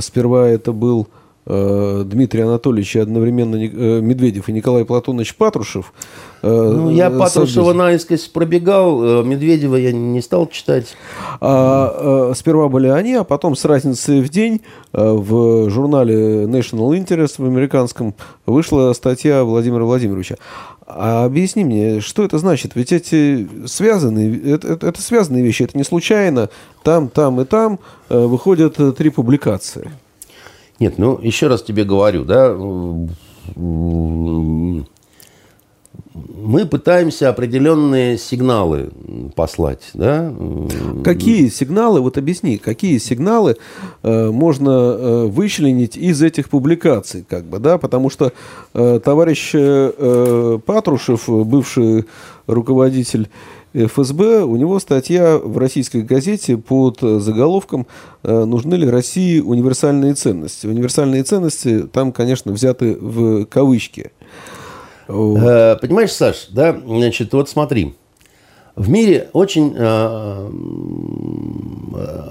Сперва это был Э, Дмитрий Анатольевич и одновременно э, Медведев и Николай Платонович Патрушев. Э, ну, я Патрушева наискось пробегал, Медведева я не стал читать. А, сперва были они, а потом с разницей в день в журнале National Interest в американском вышла статья Владимира Владимировича. А объясни мне, что это значит? Ведь эти связанные, это, это, это связанные вещи, это не случайно. Там, там и там выходят три публикации. Нет, ну, еще раз тебе говорю, да, мы пытаемся определенные сигналы послать, да? Какие сигналы, вот объясни, какие сигналы э, можно э, вычленить из этих публикаций, как бы, да, потому что э, товарищ э, Патрушев, бывший руководитель ФСБ, у него статья в российской газете под заголовком э, «Нужны ли России универсальные ценности?». Универсальные ценности там, конечно, взяты в кавычки. Вот. Э, понимаешь, Саш, да, значит, вот смотри. В мире очень э,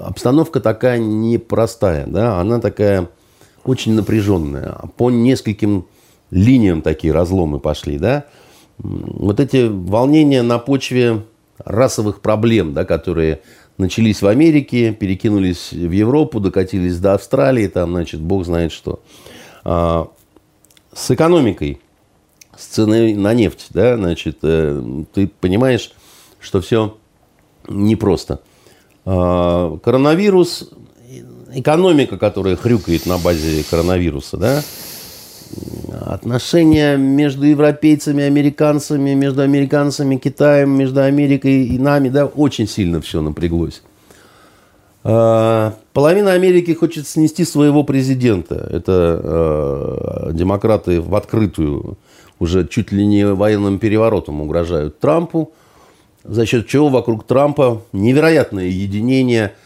обстановка такая непростая, да, она такая очень напряженная. По нескольким линиям такие разломы пошли, да. Вот эти волнения на почве расовых проблем, да, которые начались в Америке, перекинулись в Европу, докатились до Австралии, там, значит, бог знает что. А, с экономикой, с ценой на нефть, да, значит, э, ты понимаешь, что все непросто. А, коронавирус, экономика, которая хрюкает на базе коронавируса, да, отношения между европейцами, американцами, между американцами, Китаем, между Америкой и нами, да, очень сильно все напряглось. А, половина Америки хочет снести своего президента. Это э, демократы в открытую уже чуть ли не военным переворотом угрожают Трампу, за счет чего вокруг Трампа невероятное единение –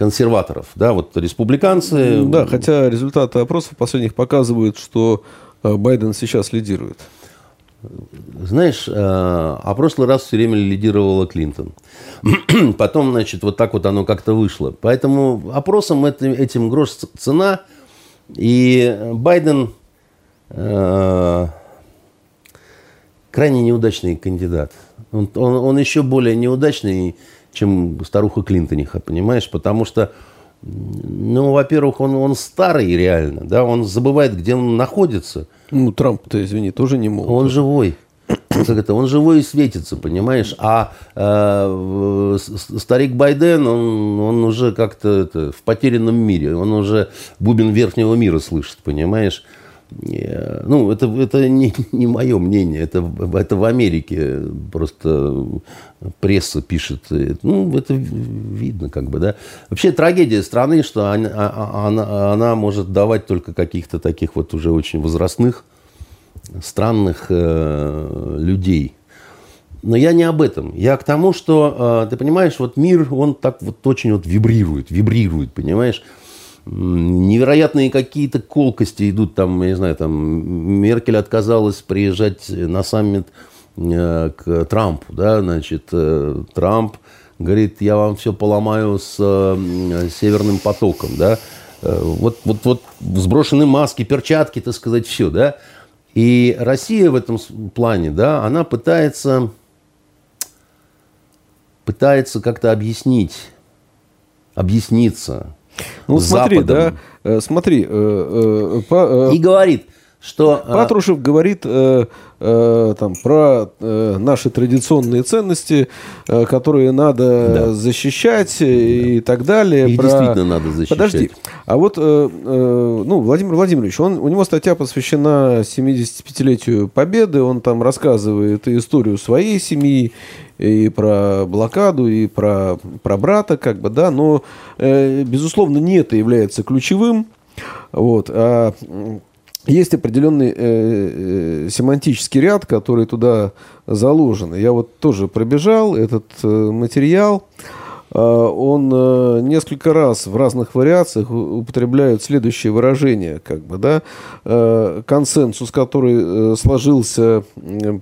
консерваторов, да, вот республиканцы. Да, хотя результаты опросов последних показывают, что э, Байден сейчас лидирует. Знаешь, э, а прошлый раз все время лидировала Клинтон. Потом, значит, вот так вот оно как-то вышло. Поэтому опросам этим, этим грош цена. И Байден э, крайне неудачный кандидат. Он, он, он еще более неудачный чем старуха Клинтониха, понимаешь? Потому что, ну, во-первых, он, он старый реально, да, он забывает, где он находится. Ну, Трамп-то, извини, тоже не мог. Он живой. Как это, он живой и светится, понимаешь? А э, старик Байден, он, он уже как-то в потерянном мире, он уже бубен верхнего мира слышит, понимаешь? Ну, это, это не, не мое мнение, это, это в Америке просто пресса пишет. Ну, это видно как бы, да. Вообще трагедия страны, что она, а, а, она, она может давать только каких-то таких вот уже очень возрастных, странных э, людей. Но я не об этом. Я к тому, что, э, ты понимаешь, вот мир, он так вот очень вот вибрирует, вибрирует, понимаешь? Невероятные какие-то колкости идут. Там, я не знаю, там Меркель отказалась приезжать на саммит э, к Трампу, да, значит, э, Трамп говорит, я вам все поломаю с э, Северным потоком, да, вот, вот, вот сброшены маски, перчатки, так сказать, все, да, и Россия в этом плане, да, она пытается, пытается как-то объяснить, объясниться, ну, смотри, Западом. да, э, смотри. Э, э, И говорит, что... Патрушев говорит э, э, там, про э, наши традиционные ценности, э, которые надо да. защищать да. и так далее. Их про... действительно надо защищать. Подожди. А вот э, э, ну, Владимир Владимирович, он, у него статья посвящена 75-летию Победы. Он там рассказывает историю своей семьи, и про блокаду, и про, про брата, как бы, да, но, э, безусловно, не это является ключевым. Вот, а есть определенный э, э, семантический ряд, который туда заложен. Я вот тоже пробежал этот э, материал. Э, он э, несколько раз в разных вариациях употребляют следующее выражение, как бы, да, э, консенсус, который э, сложился э,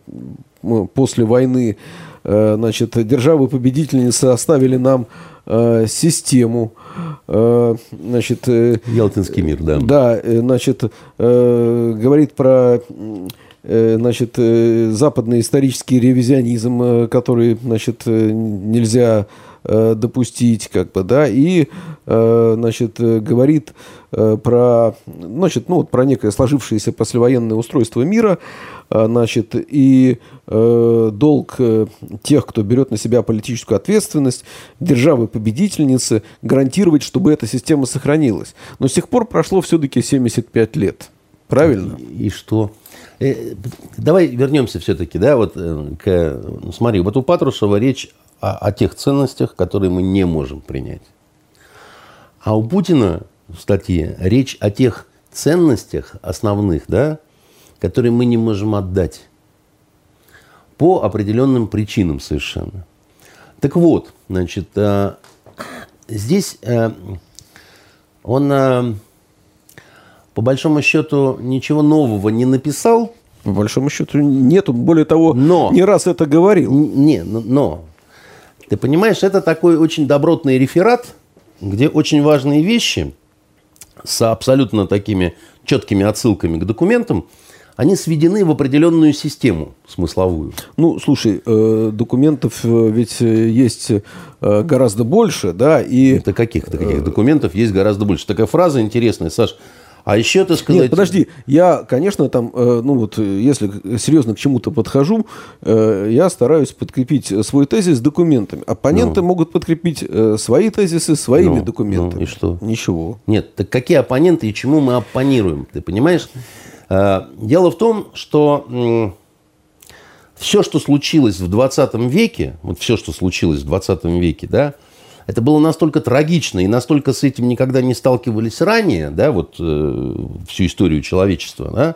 после войны, э, значит, державы-победительницы оставили нам э, систему, э, значит... Э, Ялтинский мир, да. Да, э, значит, э, говорит про э, значит, э, западный исторический ревизионизм, э, который, значит, нельзя допустить, как бы, да, и, значит, говорит про, значит, ну, вот про некое сложившееся послевоенное устройство мира, значит, и Э, долг э, тех, кто берет на себя политическую ответственность, державы-победительницы, гарантировать, чтобы эта система сохранилась. Но с тех пор прошло все-таки 75 лет. Правильно? И, и что? Э, давай вернемся все-таки, да, вот к, ну, смотри, вот у Патрушева речь о, о тех ценностях, которые мы не можем принять. А у Путина в статье речь о тех ценностях основных, да, которые мы не можем отдать по определенным причинам совершенно. Так вот, значит, э, здесь э, он э, по большому счету ничего нового не написал. По большому счету нету. Более того, но, не раз это говорил. Не, но, но. Ты понимаешь, это такой очень добротный реферат, где очень важные вещи с абсолютно такими четкими отсылками к документам – они сведены в определенную систему смысловую. Ну, слушай, э, документов э, ведь э, есть гораздо больше, да, и... Это каких-то каких документов есть гораздо больше. Такая фраза интересная, Саш. А еще, ты сказать... Нет, подожди, я, конечно, там, ну вот, если серьезно к чему-то подхожу, я стараюсь подкрепить свой тезис документами. Оппоненты ну. могут подкрепить свои тезисы своими ну, документами. Ну, и что? Ничего. Нет, так какие оппоненты и чему мы оппонируем? Ты понимаешь? Э, дело в том, что все, что случилось в 20 веке, вот все, что случилось в 20 веке, да, это было настолько трагично, и настолько с этим никогда не сталкивались ранее, да, вот э, всю историю человечества, да,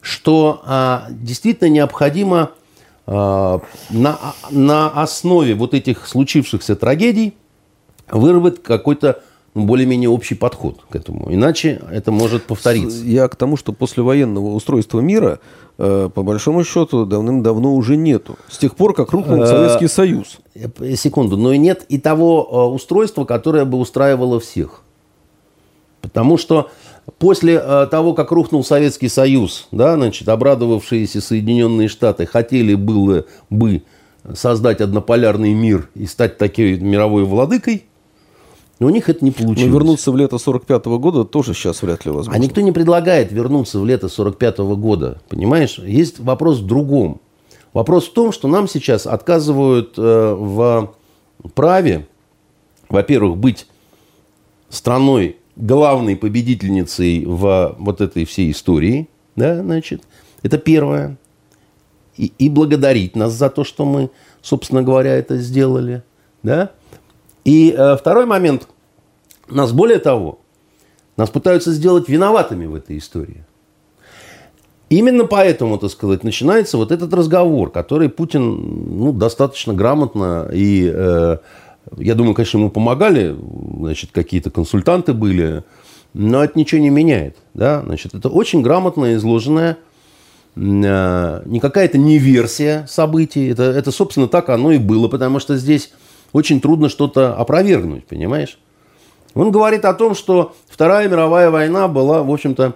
что а, действительно необходимо а, на, на основе вот этих случившихся трагедий вырвать какой-то более-менее общий подход к этому. Иначе это может повториться. Я к тому, что послевоенного устройства мира, э, по большому счету, давным-давно уже нету. С тех пор, как рухнул э, Советский Союз. Э, секунду. Но и нет и того устройства, которое бы устраивало всех. Потому что после того, как рухнул Советский Союз, да, значит, обрадовавшиеся Соединенные Штаты хотели было бы создать однополярный мир и стать такой мировой владыкой, но у них это не получилось. Но вернуться в лето 45 -го года тоже сейчас вряд ли возможно. А никто не предлагает вернуться в лето 45 -го года. Понимаешь? Есть вопрос в другом. Вопрос в том, что нам сейчас отказывают э, в праве, во-первых, быть страной главной победительницей в вот этой всей истории, да, значит, это первое. И, и благодарить нас за то, что мы, собственно говоря, это сделали, да. И э, второй момент. Нас более того, нас пытаются сделать виноватыми в этой истории. Именно поэтому, так сказать, начинается вот этот разговор, который Путин ну, достаточно грамотно и, э, я думаю, конечно, ему помогали, значит, какие-то консультанты были, но это ничего не меняет. Да? Значит, это очень грамотно изложенная, э, не какая-то не версия событий, это, это, собственно, так оно и было, потому что здесь очень трудно что-то опровергнуть, понимаешь? Он говорит о том, что Вторая мировая война была, в общем-то,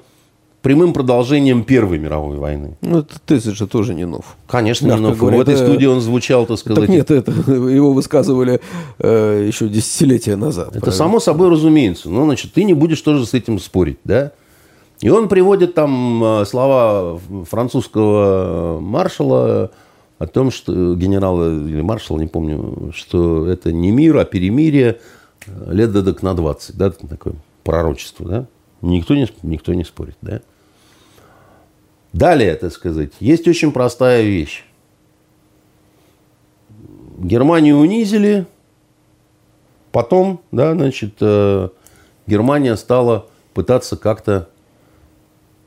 прямым продолжением Первой мировой войны. Ну, это тезис же тоже не нов. Конечно, не нов. Говоря, в этой это... студии он звучал, так сказать. Так нет, это, его высказывали э, еще десятилетия назад. Это правильно? само собой разумеется. Ну, значит, ты не будешь тоже с этим спорить, да? И он приводит там э, слова французского маршала о том, что генерала или маршала, не помню, что это не мир, а перемирие э, лет дадок на 20, да, такое пророчество, да? Никто не, никто не спорит, да? Далее, так сказать, есть очень простая вещь. Германию унизили, потом, да, значит, э, Германия стала пытаться как-то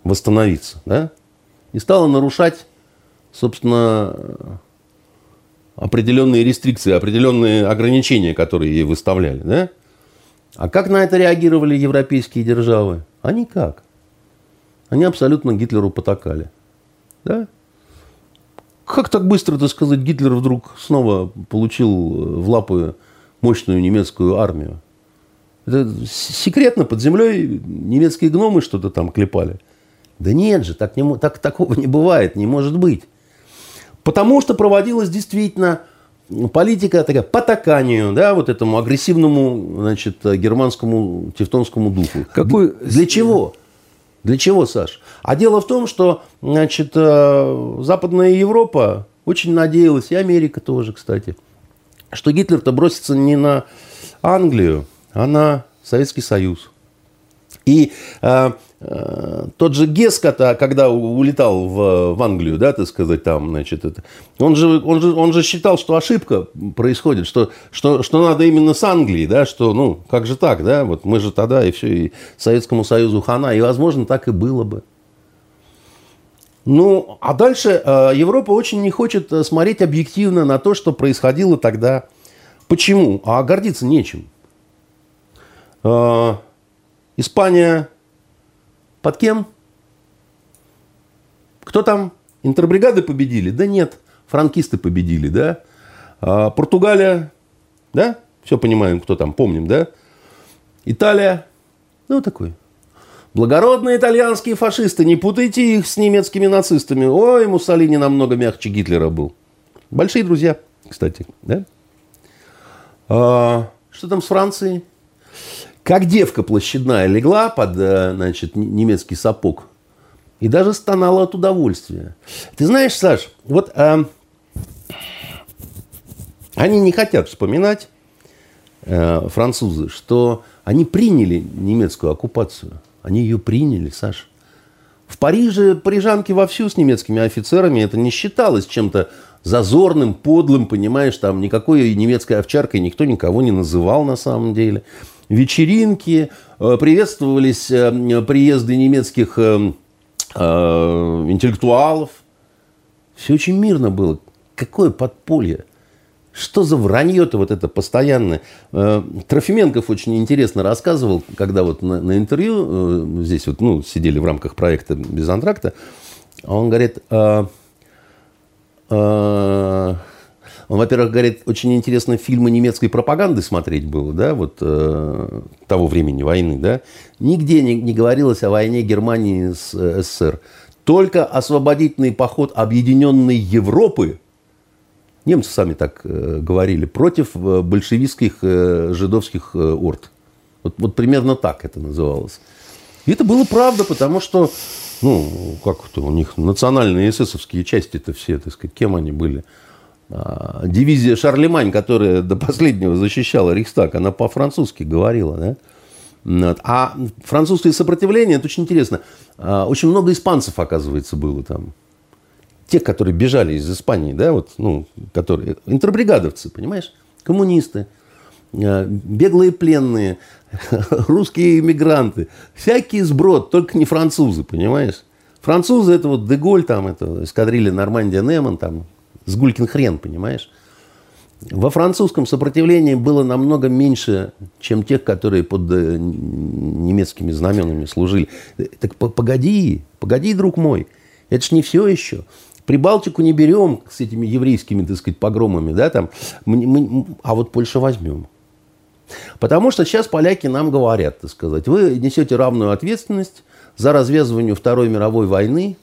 восстановиться, да, и стала нарушать, собственно, определенные рестрикции, определенные ограничения, которые ей выставляли, да. А как на это реагировали европейские державы? А никак. Они абсолютно Гитлеру потакали. Да? Как так быстро, так сказать, Гитлер вдруг снова получил э, в лапы мощную немецкую армию? Это секретно под землей немецкие гномы что-то там клепали. Да нет же, так, не, так, такого не бывает, не может быть. Потому что проводилась действительно политика такая потаканию, да, вот этому агрессивному, значит, германскому тевтонскому духу. Какой... Для чего? Для чего, Саш? А дело в том, что значит, э, Западная Европа очень надеялась, и Америка тоже, кстати, что Гитлер-то бросится не на Англию, а на Советский Союз. И э, э, тот же Гескота, когда улетал в, в Англию, да, так сказать, там, значит, это, он, же, он, же, он же считал, что ошибка происходит, что, что, что надо именно с Англией, да, что, ну, как же так, да, вот мы же тогда и все, и Советскому Союзу хана, и, возможно, так и было бы. Ну, а дальше э, Европа очень не хочет э, смотреть объективно на то, что происходило тогда. Почему? А гордиться нечем. Э, Испания под кем? Кто там? Интербригады победили? Да нет, франкисты победили, да? А, Португалия, да? Все понимаем, кто там, помним, да? Италия, ну такой. Благородные итальянские фашисты, не путайте их с немецкими нацистами. Ой, Муссолини намного мягче Гитлера был. Большие друзья, кстати, да? А, что там с Францией? Как девка площадная легла под э, значит, немецкий сапог и даже стонала от удовольствия. Ты знаешь, Саш, вот э, они не хотят вспоминать, э, французы, что они приняли немецкую оккупацию. Они ее приняли, Саш. В Париже парижанки вовсю с немецкими офицерами. Это не считалось чем-то зазорным, подлым, понимаешь, там никакой немецкой овчаркой никто никого не называл на самом деле вечеринки, э, приветствовались э, приезды немецких э, интеллектуалов. Все очень мирно было. Какое подполье? Что за вранье-то вот это постоянное? Трофименков очень интересно рассказывал, когда вот на, на интервью здесь вот, ну, сидели в рамках проекта «Без антракта», он говорит, а, а, он, во-первых, говорит, очень интересно фильмы немецкой пропаганды смотреть было, да, вот э, того времени войны, да. Нигде не, не говорилось о войне Германии с э, СССР. Только освободительный поход объединенной Европы, немцы сами так э, говорили, против э, большевистских э, жидовских э, орд. Вот, вот примерно так это называлось. И это было правда, потому что, ну, как это у них национальные эсэсовские части это все, так сказать, кем они были? А, дивизия Шарлемань, которая до последнего защищала Рейхстаг, она по-французски говорила, да? А французское сопротивление, это очень интересно. А, очень много испанцев, оказывается, было там. Тех, которые бежали из Испании, да, вот, ну, которые, интербригадовцы, понимаешь, коммунисты, а, беглые пленные, русские иммигранты, всякий сброд, только не французы, понимаешь? Французы это вот Деголь, там, это эскадрилья Нормандия Неман, там, с Гулькин хрен, понимаешь? Во французском сопротивлении было намного меньше, чем тех, которые под э, немецкими знаменами служили. Так погоди, погоди, друг мой, это ж не все еще. Прибалтику не берем с этими еврейскими, так сказать, погромами, да, там, мы, мы, а вот Польшу возьмем. Потому что сейчас поляки нам говорят, так сказать, вы несете равную ответственность за развязывание Второй мировой войны,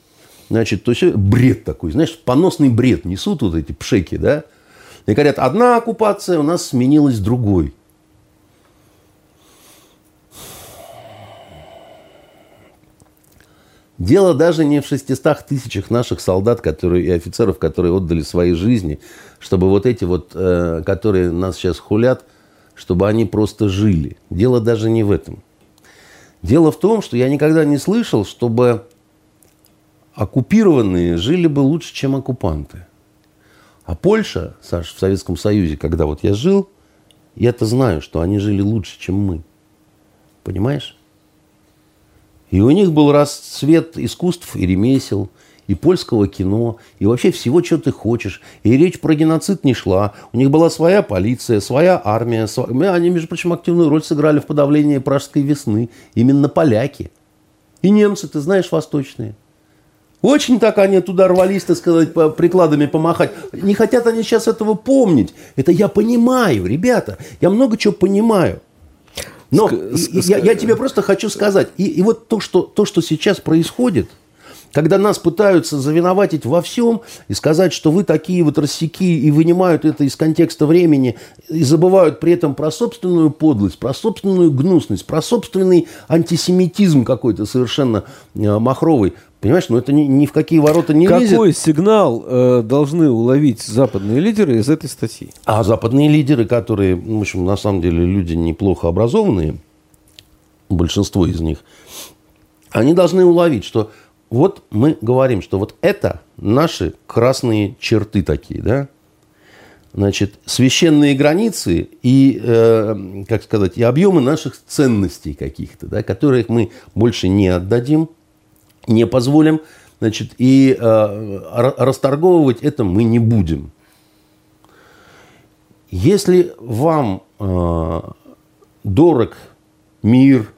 значит, то есть бред такой, знаешь, поносный бред несут вот эти пшеки, да, и говорят, одна оккупация у нас сменилась другой. Дело даже не в 600 тысячах наших солдат которые, и офицеров, которые отдали свои жизни, чтобы вот эти вот, э, которые нас сейчас хулят, чтобы они просто жили. Дело даже не в этом. Дело в том, что я никогда не слышал, чтобы оккупированные жили бы лучше, чем оккупанты. А Польша, Саш, в Советском Союзе, когда вот я жил, я-то знаю, что они жили лучше, чем мы. Понимаешь? И у них был расцвет искусств и ремесел, и польского кино, и вообще всего, что ты хочешь. И речь про геноцид не шла. У них была своя полиция, своя армия. Св... Они, между прочим, активную роль сыграли в подавлении пражской весны. Именно поляки. И немцы, ты знаешь, восточные. Очень так они туда рвались, так сказать, прикладами помахать. Не хотят они сейчас этого помнить. Это я понимаю, ребята. Я много чего понимаю. Но я, я тебе просто хочу сказать. И, и вот то что, то, что сейчас происходит – когда нас пытаются завиноватить во всем и сказать, что вы такие вот рассеки и вынимают это из контекста времени и забывают при этом про собственную подлость, про собственную гнусность, про собственный антисемитизм какой-то совершенно э, махровый. Понимаешь, ну это ни, ни в какие ворота не Какой лезет. Какой сигнал э, должны уловить западные лидеры из этой статьи? А западные лидеры, которые, в общем, на самом деле люди неплохо образованные, большинство из них, они должны уловить, что вот мы говорим, что вот это наши красные черты такие, да? Значит, священные границы и, э, как сказать, и объемы наших ценностей каких-то, да, которых мы больше не отдадим, не позволим, значит, и э, расторговывать это мы не будем. Если вам э, дорог мир,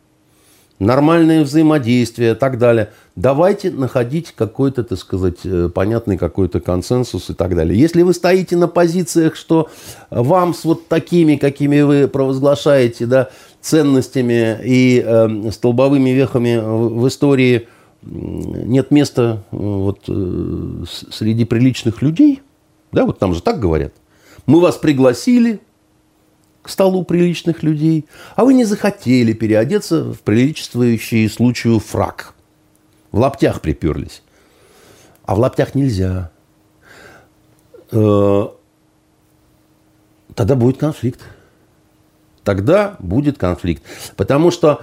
нормальное взаимодействие и так далее. Давайте находить какой-то, так сказать, э, понятный какой-то консенсус и так далее. Если вы стоите на позициях, что вам с вот такими, какими вы провозглашаете, да, ценностями и э, столбовыми вехами в истории нет места э, вот, э, среди приличных людей, да, вот там же так говорят. Мы вас пригласили, к столу приличных людей, а вы не захотели переодеться в приличествующий случаю фраг. В лаптях приперлись. А в лаптях нельзя. Э, тогда будет конфликт. Тогда будет конфликт. Потому что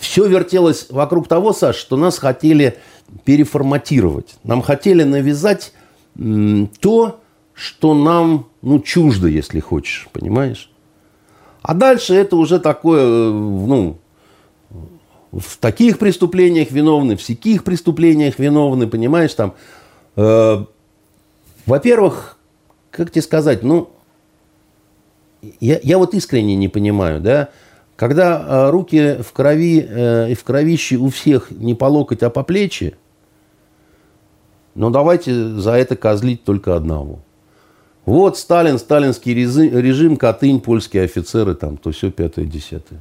все вертелось вокруг того, Саш, что нас хотели переформатировать. Нам хотели навязать то, что нам ну, чуждо, если хочешь, понимаешь? А дальше это уже такое, э, ну, в таких преступлениях виновны, в всяких преступлениях виновны, понимаешь, там, э, во-первых, как тебе сказать, ну, я, я вот искренне не понимаю, да, когда э, руки в крови э, и в кровище у всех не по локоть, а по плечи, но ну, давайте за это козлить только одного – вот Сталин, сталинский режим, Катынь, польские офицеры, там, то все пятое, десятое.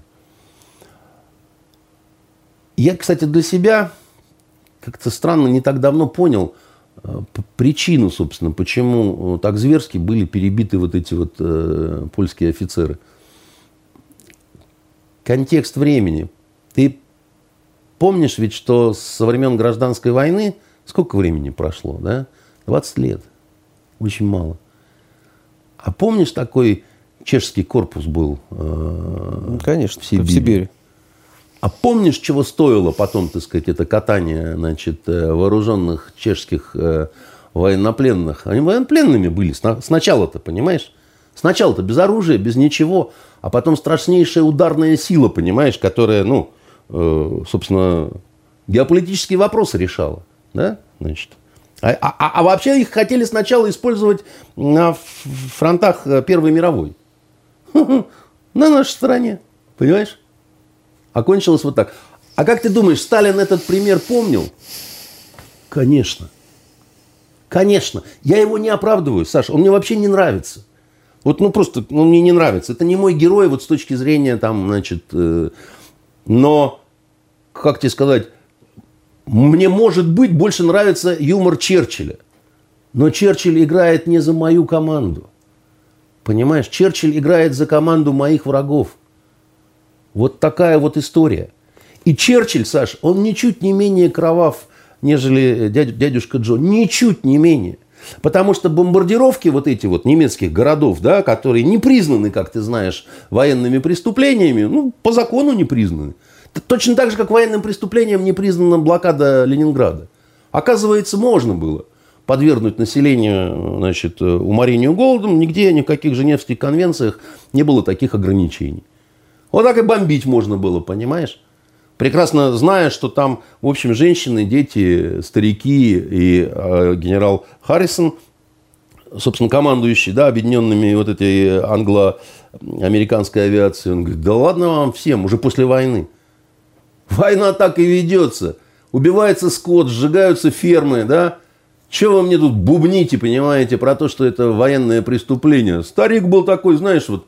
Я, кстати, для себя как-то странно не так давно понял э, причину, собственно, почему так зверски были перебиты вот эти вот э, польские офицеры. Контекст времени. Ты помнишь ведь, что со времен гражданской войны сколько времени прошло, да? 20 лет. Очень мало. А помнишь такой чешский корпус был ну, Конечно, в Сибири. в Сибири. А помнишь, чего стоило потом, так сказать, это катание значит, вооруженных чешских военнопленных? Они военнопленными были сначала-то, понимаешь? Сначала-то без оружия, без ничего, а потом страшнейшая ударная сила, понимаешь, которая, ну, собственно, геополитические вопросы решала. Да? Значит, а, а, а вообще их хотели сначала использовать на фронтах э, Первой мировой. На нашей стороне. Понимаешь? Окончилось вот так. А как ты думаешь, Сталин этот пример помнил? Конечно. Конечно. Я его не оправдываю, Саша. Он мне вообще не нравится. Вот, ну, просто, он мне не нравится. Это не мой герой вот с точки зрения, там, значит... Э, но, как тебе сказать, мне, может быть, больше нравится юмор Черчилля. Но Черчилль играет не за мою команду. Понимаешь, Черчилль играет за команду моих врагов. Вот такая вот история. И Черчилль, Саш, он ничуть не менее кровав, нежели дядюшка Джо. Ничуть не менее. Потому что бомбардировки вот эти вот немецких городов, да, которые не признаны, как ты знаешь, военными преступлениями, ну, по закону не признаны. Точно так же, как военным преступлением не признана блокада Ленинграда. Оказывается, можно было подвергнуть население значит, уморению голодом. Нигде, ни в каких Женевских конвенциях не было таких ограничений. Вот так и бомбить можно было, понимаешь? Прекрасно зная, что там, в общем, женщины, дети, старики и э, генерал Харрисон, собственно, командующий, да, объединенными вот этой англо-американской авиацией, он говорит, да ладно вам всем, уже после войны. Война так и ведется. Убивается скот, сжигаются фермы, да? Чего вы мне тут бубните, понимаете, про то, что это военное преступление? Старик был такой, знаешь, вот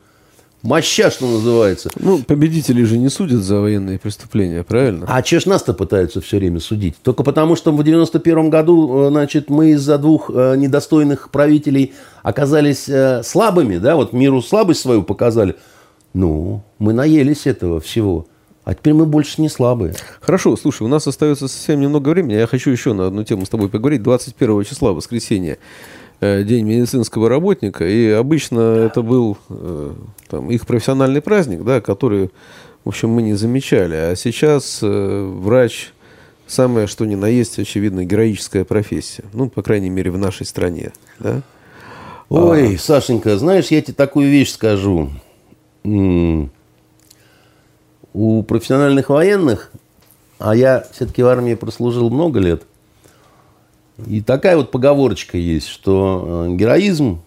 моща, что называется. Ну, победители же не судят за военные преступления, правильно? А че ж нас-то пытаются все время судить? Только потому, что в 91 году, э, значит, мы из-за двух э, недостойных правителей оказались э, слабыми, да, вот миру слабость свою показали. Ну, мы наелись этого всего. А теперь мы больше не слабые. Хорошо, слушай, у нас остается совсем немного времени. Я хочу еще на одну тему с тобой поговорить. 21 числа, воскресенье, День медицинского работника. И обычно это был э, там, их профессиональный праздник, да, который, в общем, мы не замечали. А сейчас э, врач самое что ни на есть, очевидно, героическая профессия. Ну, по крайней мере, в нашей стране. Да? Ой, а... Сашенька, знаешь, я тебе такую вещь скажу у профессиональных военных, а я все-таки в армии прослужил много лет, и такая вот поговорочка есть, что э, героизм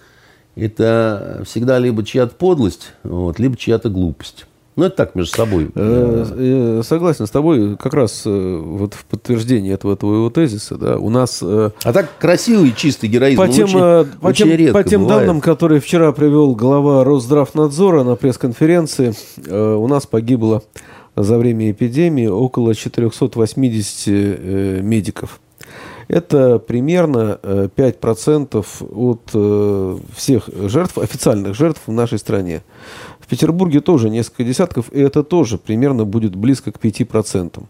– это всегда либо чья-то подлость, вот, либо чья-то глупость. Ну, это так между собой. Э, согласен с тобой. Как раз э, вот в подтверждение этого твоего тезиса, да, у нас... А так красивый, чистый героизм по тем, очень, по очень тем, редко По тем бывает. данным, которые вчера привел глава Росздравнадзора на пресс-конференции, у нас погибло за время эпидемии около 480 медиков. Это примерно 5% от всех жертв, официальных жертв в нашей стране. В Петербурге тоже несколько десятков, и это тоже примерно будет близко к 5%.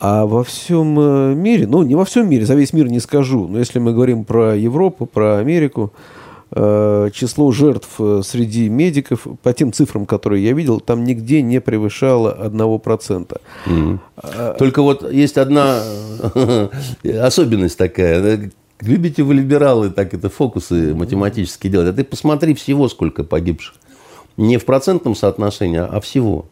А во всем э, мире, ну не во всем мире, за весь мир не скажу, но если мы говорим про Европу, про Америку, э, число жертв э, среди медиков, по тем цифрам, которые я видел, там нигде не превышало 1%. Mm. А, Только вот есть одна особенность такая. Любите вы либералы так это фокусы математические делать. А ты посмотри всего, сколько погибших не в процентном соотношении, а всего.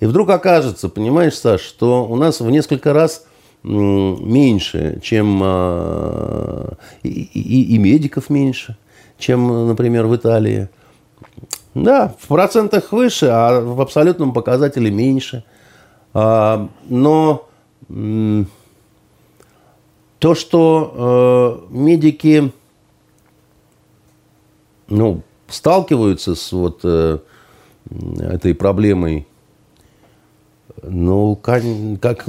И вдруг окажется, понимаешь, Саш, что у нас в несколько раз меньше, чем а, и, и, и медиков меньше, чем, например, в Италии. Да, в процентах выше, а в абсолютном показателе меньше. А, но то, что э, медики, ну, сталкиваются с вот э, этой проблемой, ну, как, как,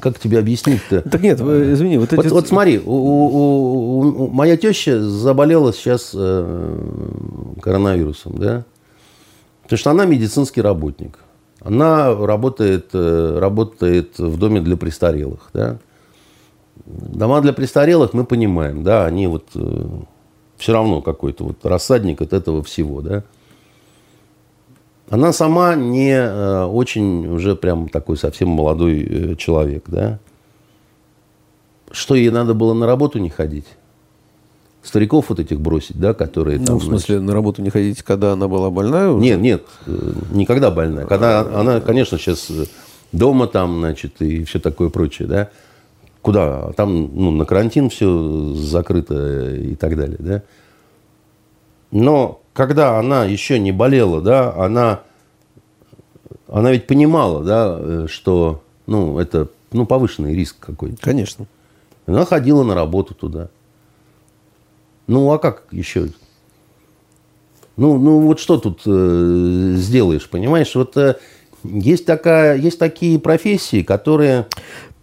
как тебе объяснить-то? Так нет, извини, вот эти... Вот, вот смотри, у, у, у, моя теща заболела сейчас э, коронавирусом, да? Потому что она медицинский работник. Она работает, э, работает в доме для престарелых, да? Дома для престарелых мы понимаем, да, они вот... Э, все равно какой-то вот рассадник от этого всего, да. Она сама не э, очень уже прям такой совсем молодой э, человек, да. Что ей надо было на работу не ходить? Стариков вот этих бросить, да, которые ну, там... в смысле, значит... на работу не ходить, когда она была больная? Уже? Нет, нет, э, никогда больная. Когда она, конечно, сейчас дома там, значит, и все такое прочее, да. Куда? Там ну, на карантин все закрыто и так далее, да. Но когда она еще не болела, да, она, она ведь понимала, да, что, ну, это, ну, повышенный риск какой-то. Конечно. Она ходила на работу туда. Ну, а как еще? Ну, ну вот что тут э, сделаешь, понимаешь? Вот э, есть, такая, есть такие профессии, которые...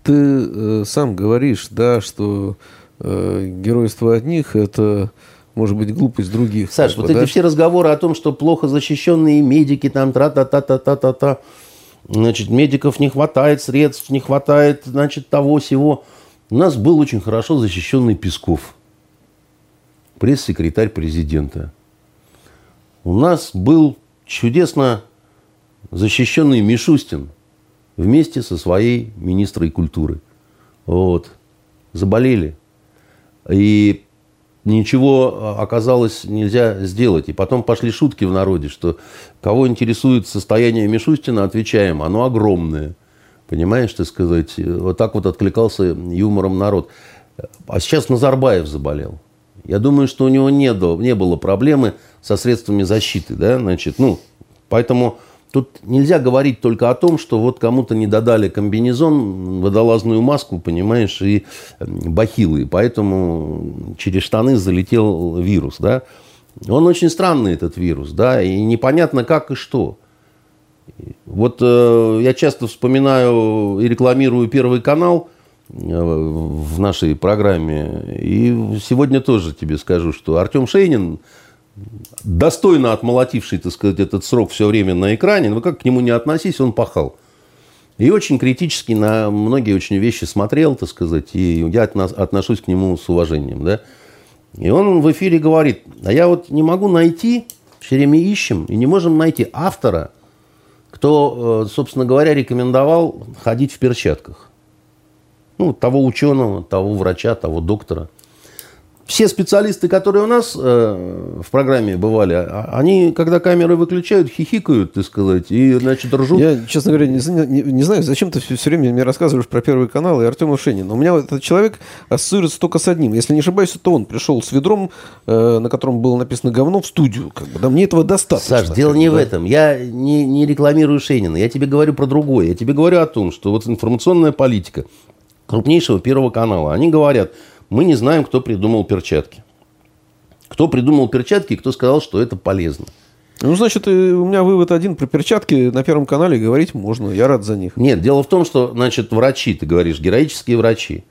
Ты э, сам говоришь, да, что э, геройство одних – это может быть, глупость других. Саш, вот да? эти все разговоры о том, что плохо защищенные медики, там, тра-та-та-та-та-та-та, значит, медиков не хватает, средств не хватает, значит, того всего. У нас был очень хорошо защищенный Песков, пресс-секретарь президента. У нас был чудесно защищенный Мишустин вместе со своей министрой культуры. Вот. Заболели. И ничего а, оказалось нельзя сделать. И потом пошли шутки в народе, что кого интересует состояние Мишустина, отвечаем, оно огромное. Понимаешь, ты сказать, вот так вот откликался юмором народ. А сейчас Назарбаев заболел. Я думаю, что у него не, до, не было проблемы со средствами защиты, да, значит, ну, поэтому Тут нельзя говорить только о том, что вот кому-то не додали комбинезон, водолазную маску, понимаешь, и бахилы. Поэтому через штаны залетел вирус, да. Он очень странный, этот вирус, да, и непонятно как и что. Вот э, я часто вспоминаю и рекламирую Первый канал э, в нашей программе. И сегодня тоже тебе скажу, что Артем Шейнин достойно отмолотивший, так сказать, этот срок все время на экране, но как к нему не относись, он пахал. И очень критически на многие очень вещи смотрел, так сказать, и я отношусь к нему с уважением, да. И он в эфире говорит, а я вот не могу найти, все время ищем, и не можем найти автора, кто, э, собственно говоря, рекомендовал ходить в перчатках. Ну, того ученого, того врача, того доктора – все специалисты, которые у нас э, в программе бывали, а, они, когда камеры выключают, хихикают, так сказать, и, значит, ржут. Я, честно говоря, не, не, не знаю, зачем ты все, все время мне рассказываешь про Первый канал и Артема Шенина. У меня этот человек ассоциируется только с одним. Если не ошибаюсь, то он пришел с ведром, э, на котором было написано говно, в студию. Как бы, да, мне этого достаточно. Саш, дело не да. в этом. Я не, не рекламирую Шенина. Я тебе говорю про другое. Я тебе говорю о том, что вот информационная политика крупнейшего Первого канала, они говорят – мы не знаем, кто придумал перчатки. Кто придумал перчатки и кто сказал, что это полезно. Ну, значит, у меня вывод один про перчатки на Первом канале говорить можно. Я рад за них. Нет, дело в том, что, значит, врачи, ты говоришь, героические врачи.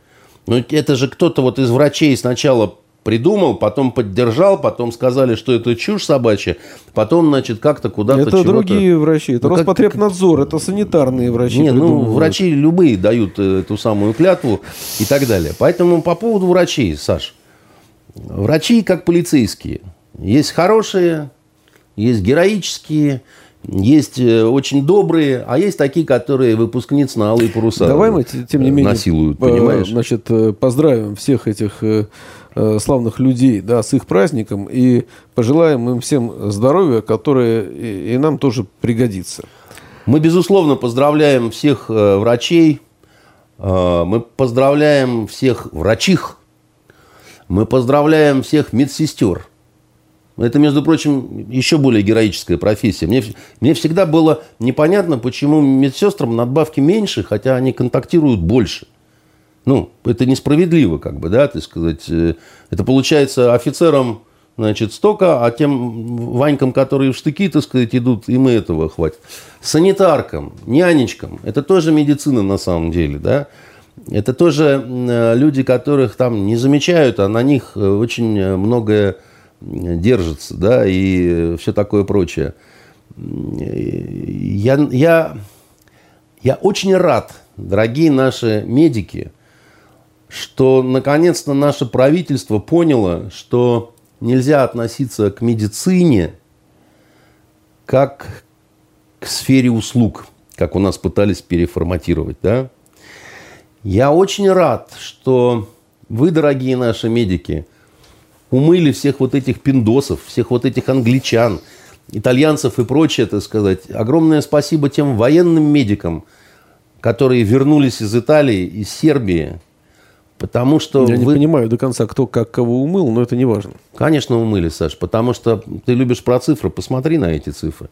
Но это же кто-то вот из врачей сначала придумал, потом поддержал, потом сказали, что это чушь собачья, потом, значит, как-то куда-то Это другие врачи, это ну, Роспотребнадзор, как... это санитарные врачи. Не, ну, врачи любые дают э, эту самую клятву и так далее. Поэтому по поводу врачей, Саш, врачи как полицейские. Есть хорошие, есть героические, есть э, очень добрые, а есть такие, которые выпускниц на алые паруса Давай мы, тем не менее, насилуют, понимаешь? Значит, э, поздравим всех этих Э, славных людей да, с их праздником и пожелаем им всем здоровья, которое и, и нам тоже пригодится. Мы, безусловно, поздравляем всех э, врачей, э, мы поздравляем всех врачих, мы поздравляем всех медсестер. Это, между прочим, еще более героическая профессия. Мне, мне всегда было непонятно, почему медсестрам надбавки меньше, хотя они контактируют больше. Ну, это несправедливо, как бы, да, так сказать. Э, это получается офицерам, значит, столько, а тем Ванькам, которые в штыки, так сказать, идут, им и этого хватит. Санитаркам, нянечкам, это тоже медицина на самом деле, да. Это тоже э, люди, которых там не замечают, а на них э, очень многое держится, да, и все такое прочее. Я, я, я очень рад, дорогие наши медики – что наконец-то наше правительство поняло, что нельзя относиться к медицине как к сфере услуг, как у нас пытались переформатировать. Да? Я очень рад, что вы, дорогие наши медики, умыли всех вот этих пиндосов, всех вот этих англичан, итальянцев и прочее, так сказать. Огромное спасибо тем военным медикам, которые вернулись из Италии, из Сербии, Потому что Я вы... не понимаю до конца, кто как кого умыл, но это не важно. Конечно, умыли, Саш, потому что ты любишь про цифры, посмотри на эти цифры.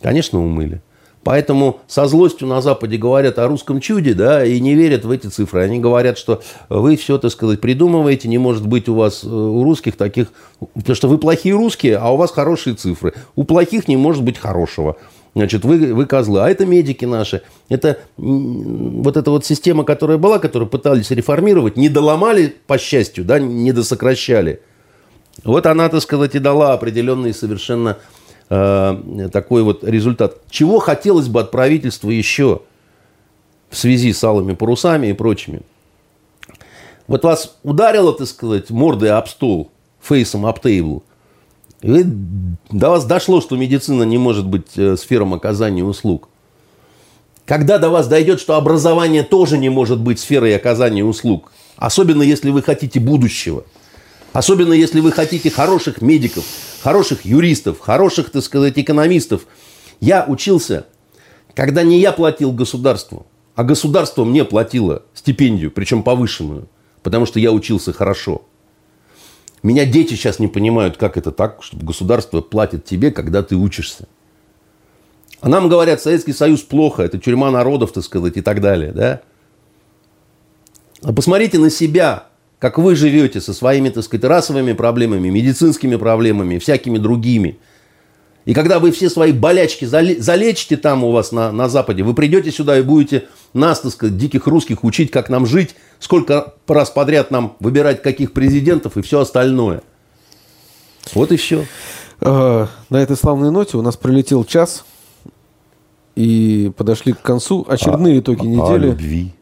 Конечно, умыли. Поэтому со злостью на Западе говорят о русском чуде, да, и не верят в эти цифры. Они говорят, что вы все, так сказать, придумываете, не может быть у вас, э, у русских таких... Потому что вы плохие русские, а у вас хорошие цифры. У плохих не может быть хорошего. Значит, вы, вы козлы. А это медики наши. Это вот эта вот система, которая была, которую пытались реформировать, не доломали, по счастью, да, не досокращали. Вот она, так сказать, и дала определенный совершенно э, такой вот результат. Чего хотелось бы от правительства еще в связи с алыми парусами и прочими? Вот вас ударило, так сказать, мордой об стол, фейсом об тейбл – и до вас дошло, что медицина не может быть э, сфером оказания услуг. Когда до вас дойдет, что образование тоже не может быть сферой оказания услуг, особенно если вы хотите будущего, особенно если вы хотите хороших медиков, хороших юристов, хороших, так сказать, экономистов. Я учился, когда не я платил государству, а государство мне платило стипендию, причем повышенную, потому что я учился хорошо – меня дети сейчас не понимают, как это так, чтобы государство платит тебе, когда ты учишься. А нам говорят, Советский Союз плохо, это тюрьма народов, так сказать, и так далее. Да? А посмотрите на себя, как вы живете со своими, так сказать, расовыми проблемами, медицинскими проблемами, всякими другими – и когда вы все свои болячки залечите там у вас на, на Западе, вы придете сюда и будете нас, так сказать, диких русских учить, как нам жить, сколько раз подряд нам выбирать каких президентов и все остальное. Вот и все. А, на этой славной ноте у нас пролетел час. И подошли к концу очередные а, итоги недели. О любви.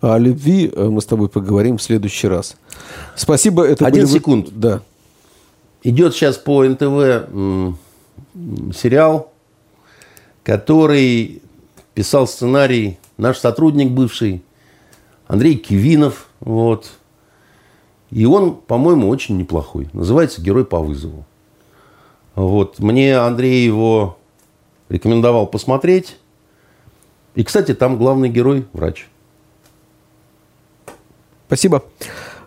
О любви э, мы с тобой поговорим в следующий раз. Спасибо. Это Один были... секунд. Да. Идет сейчас по НТВ сериал, который писал сценарий наш сотрудник бывший, Андрей Кивинов. Вот. И он, по-моему, очень неплохой. Называется «Герой по вызову». Вот. Мне Андрей его рекомендовал посмотреть. И, кстати, там главный герой – врач. Спасибо.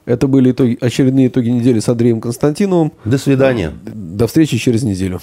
Это были итоги, очередные итоги недели с Андреем Константиновым. До свидания. До встречи через неделю.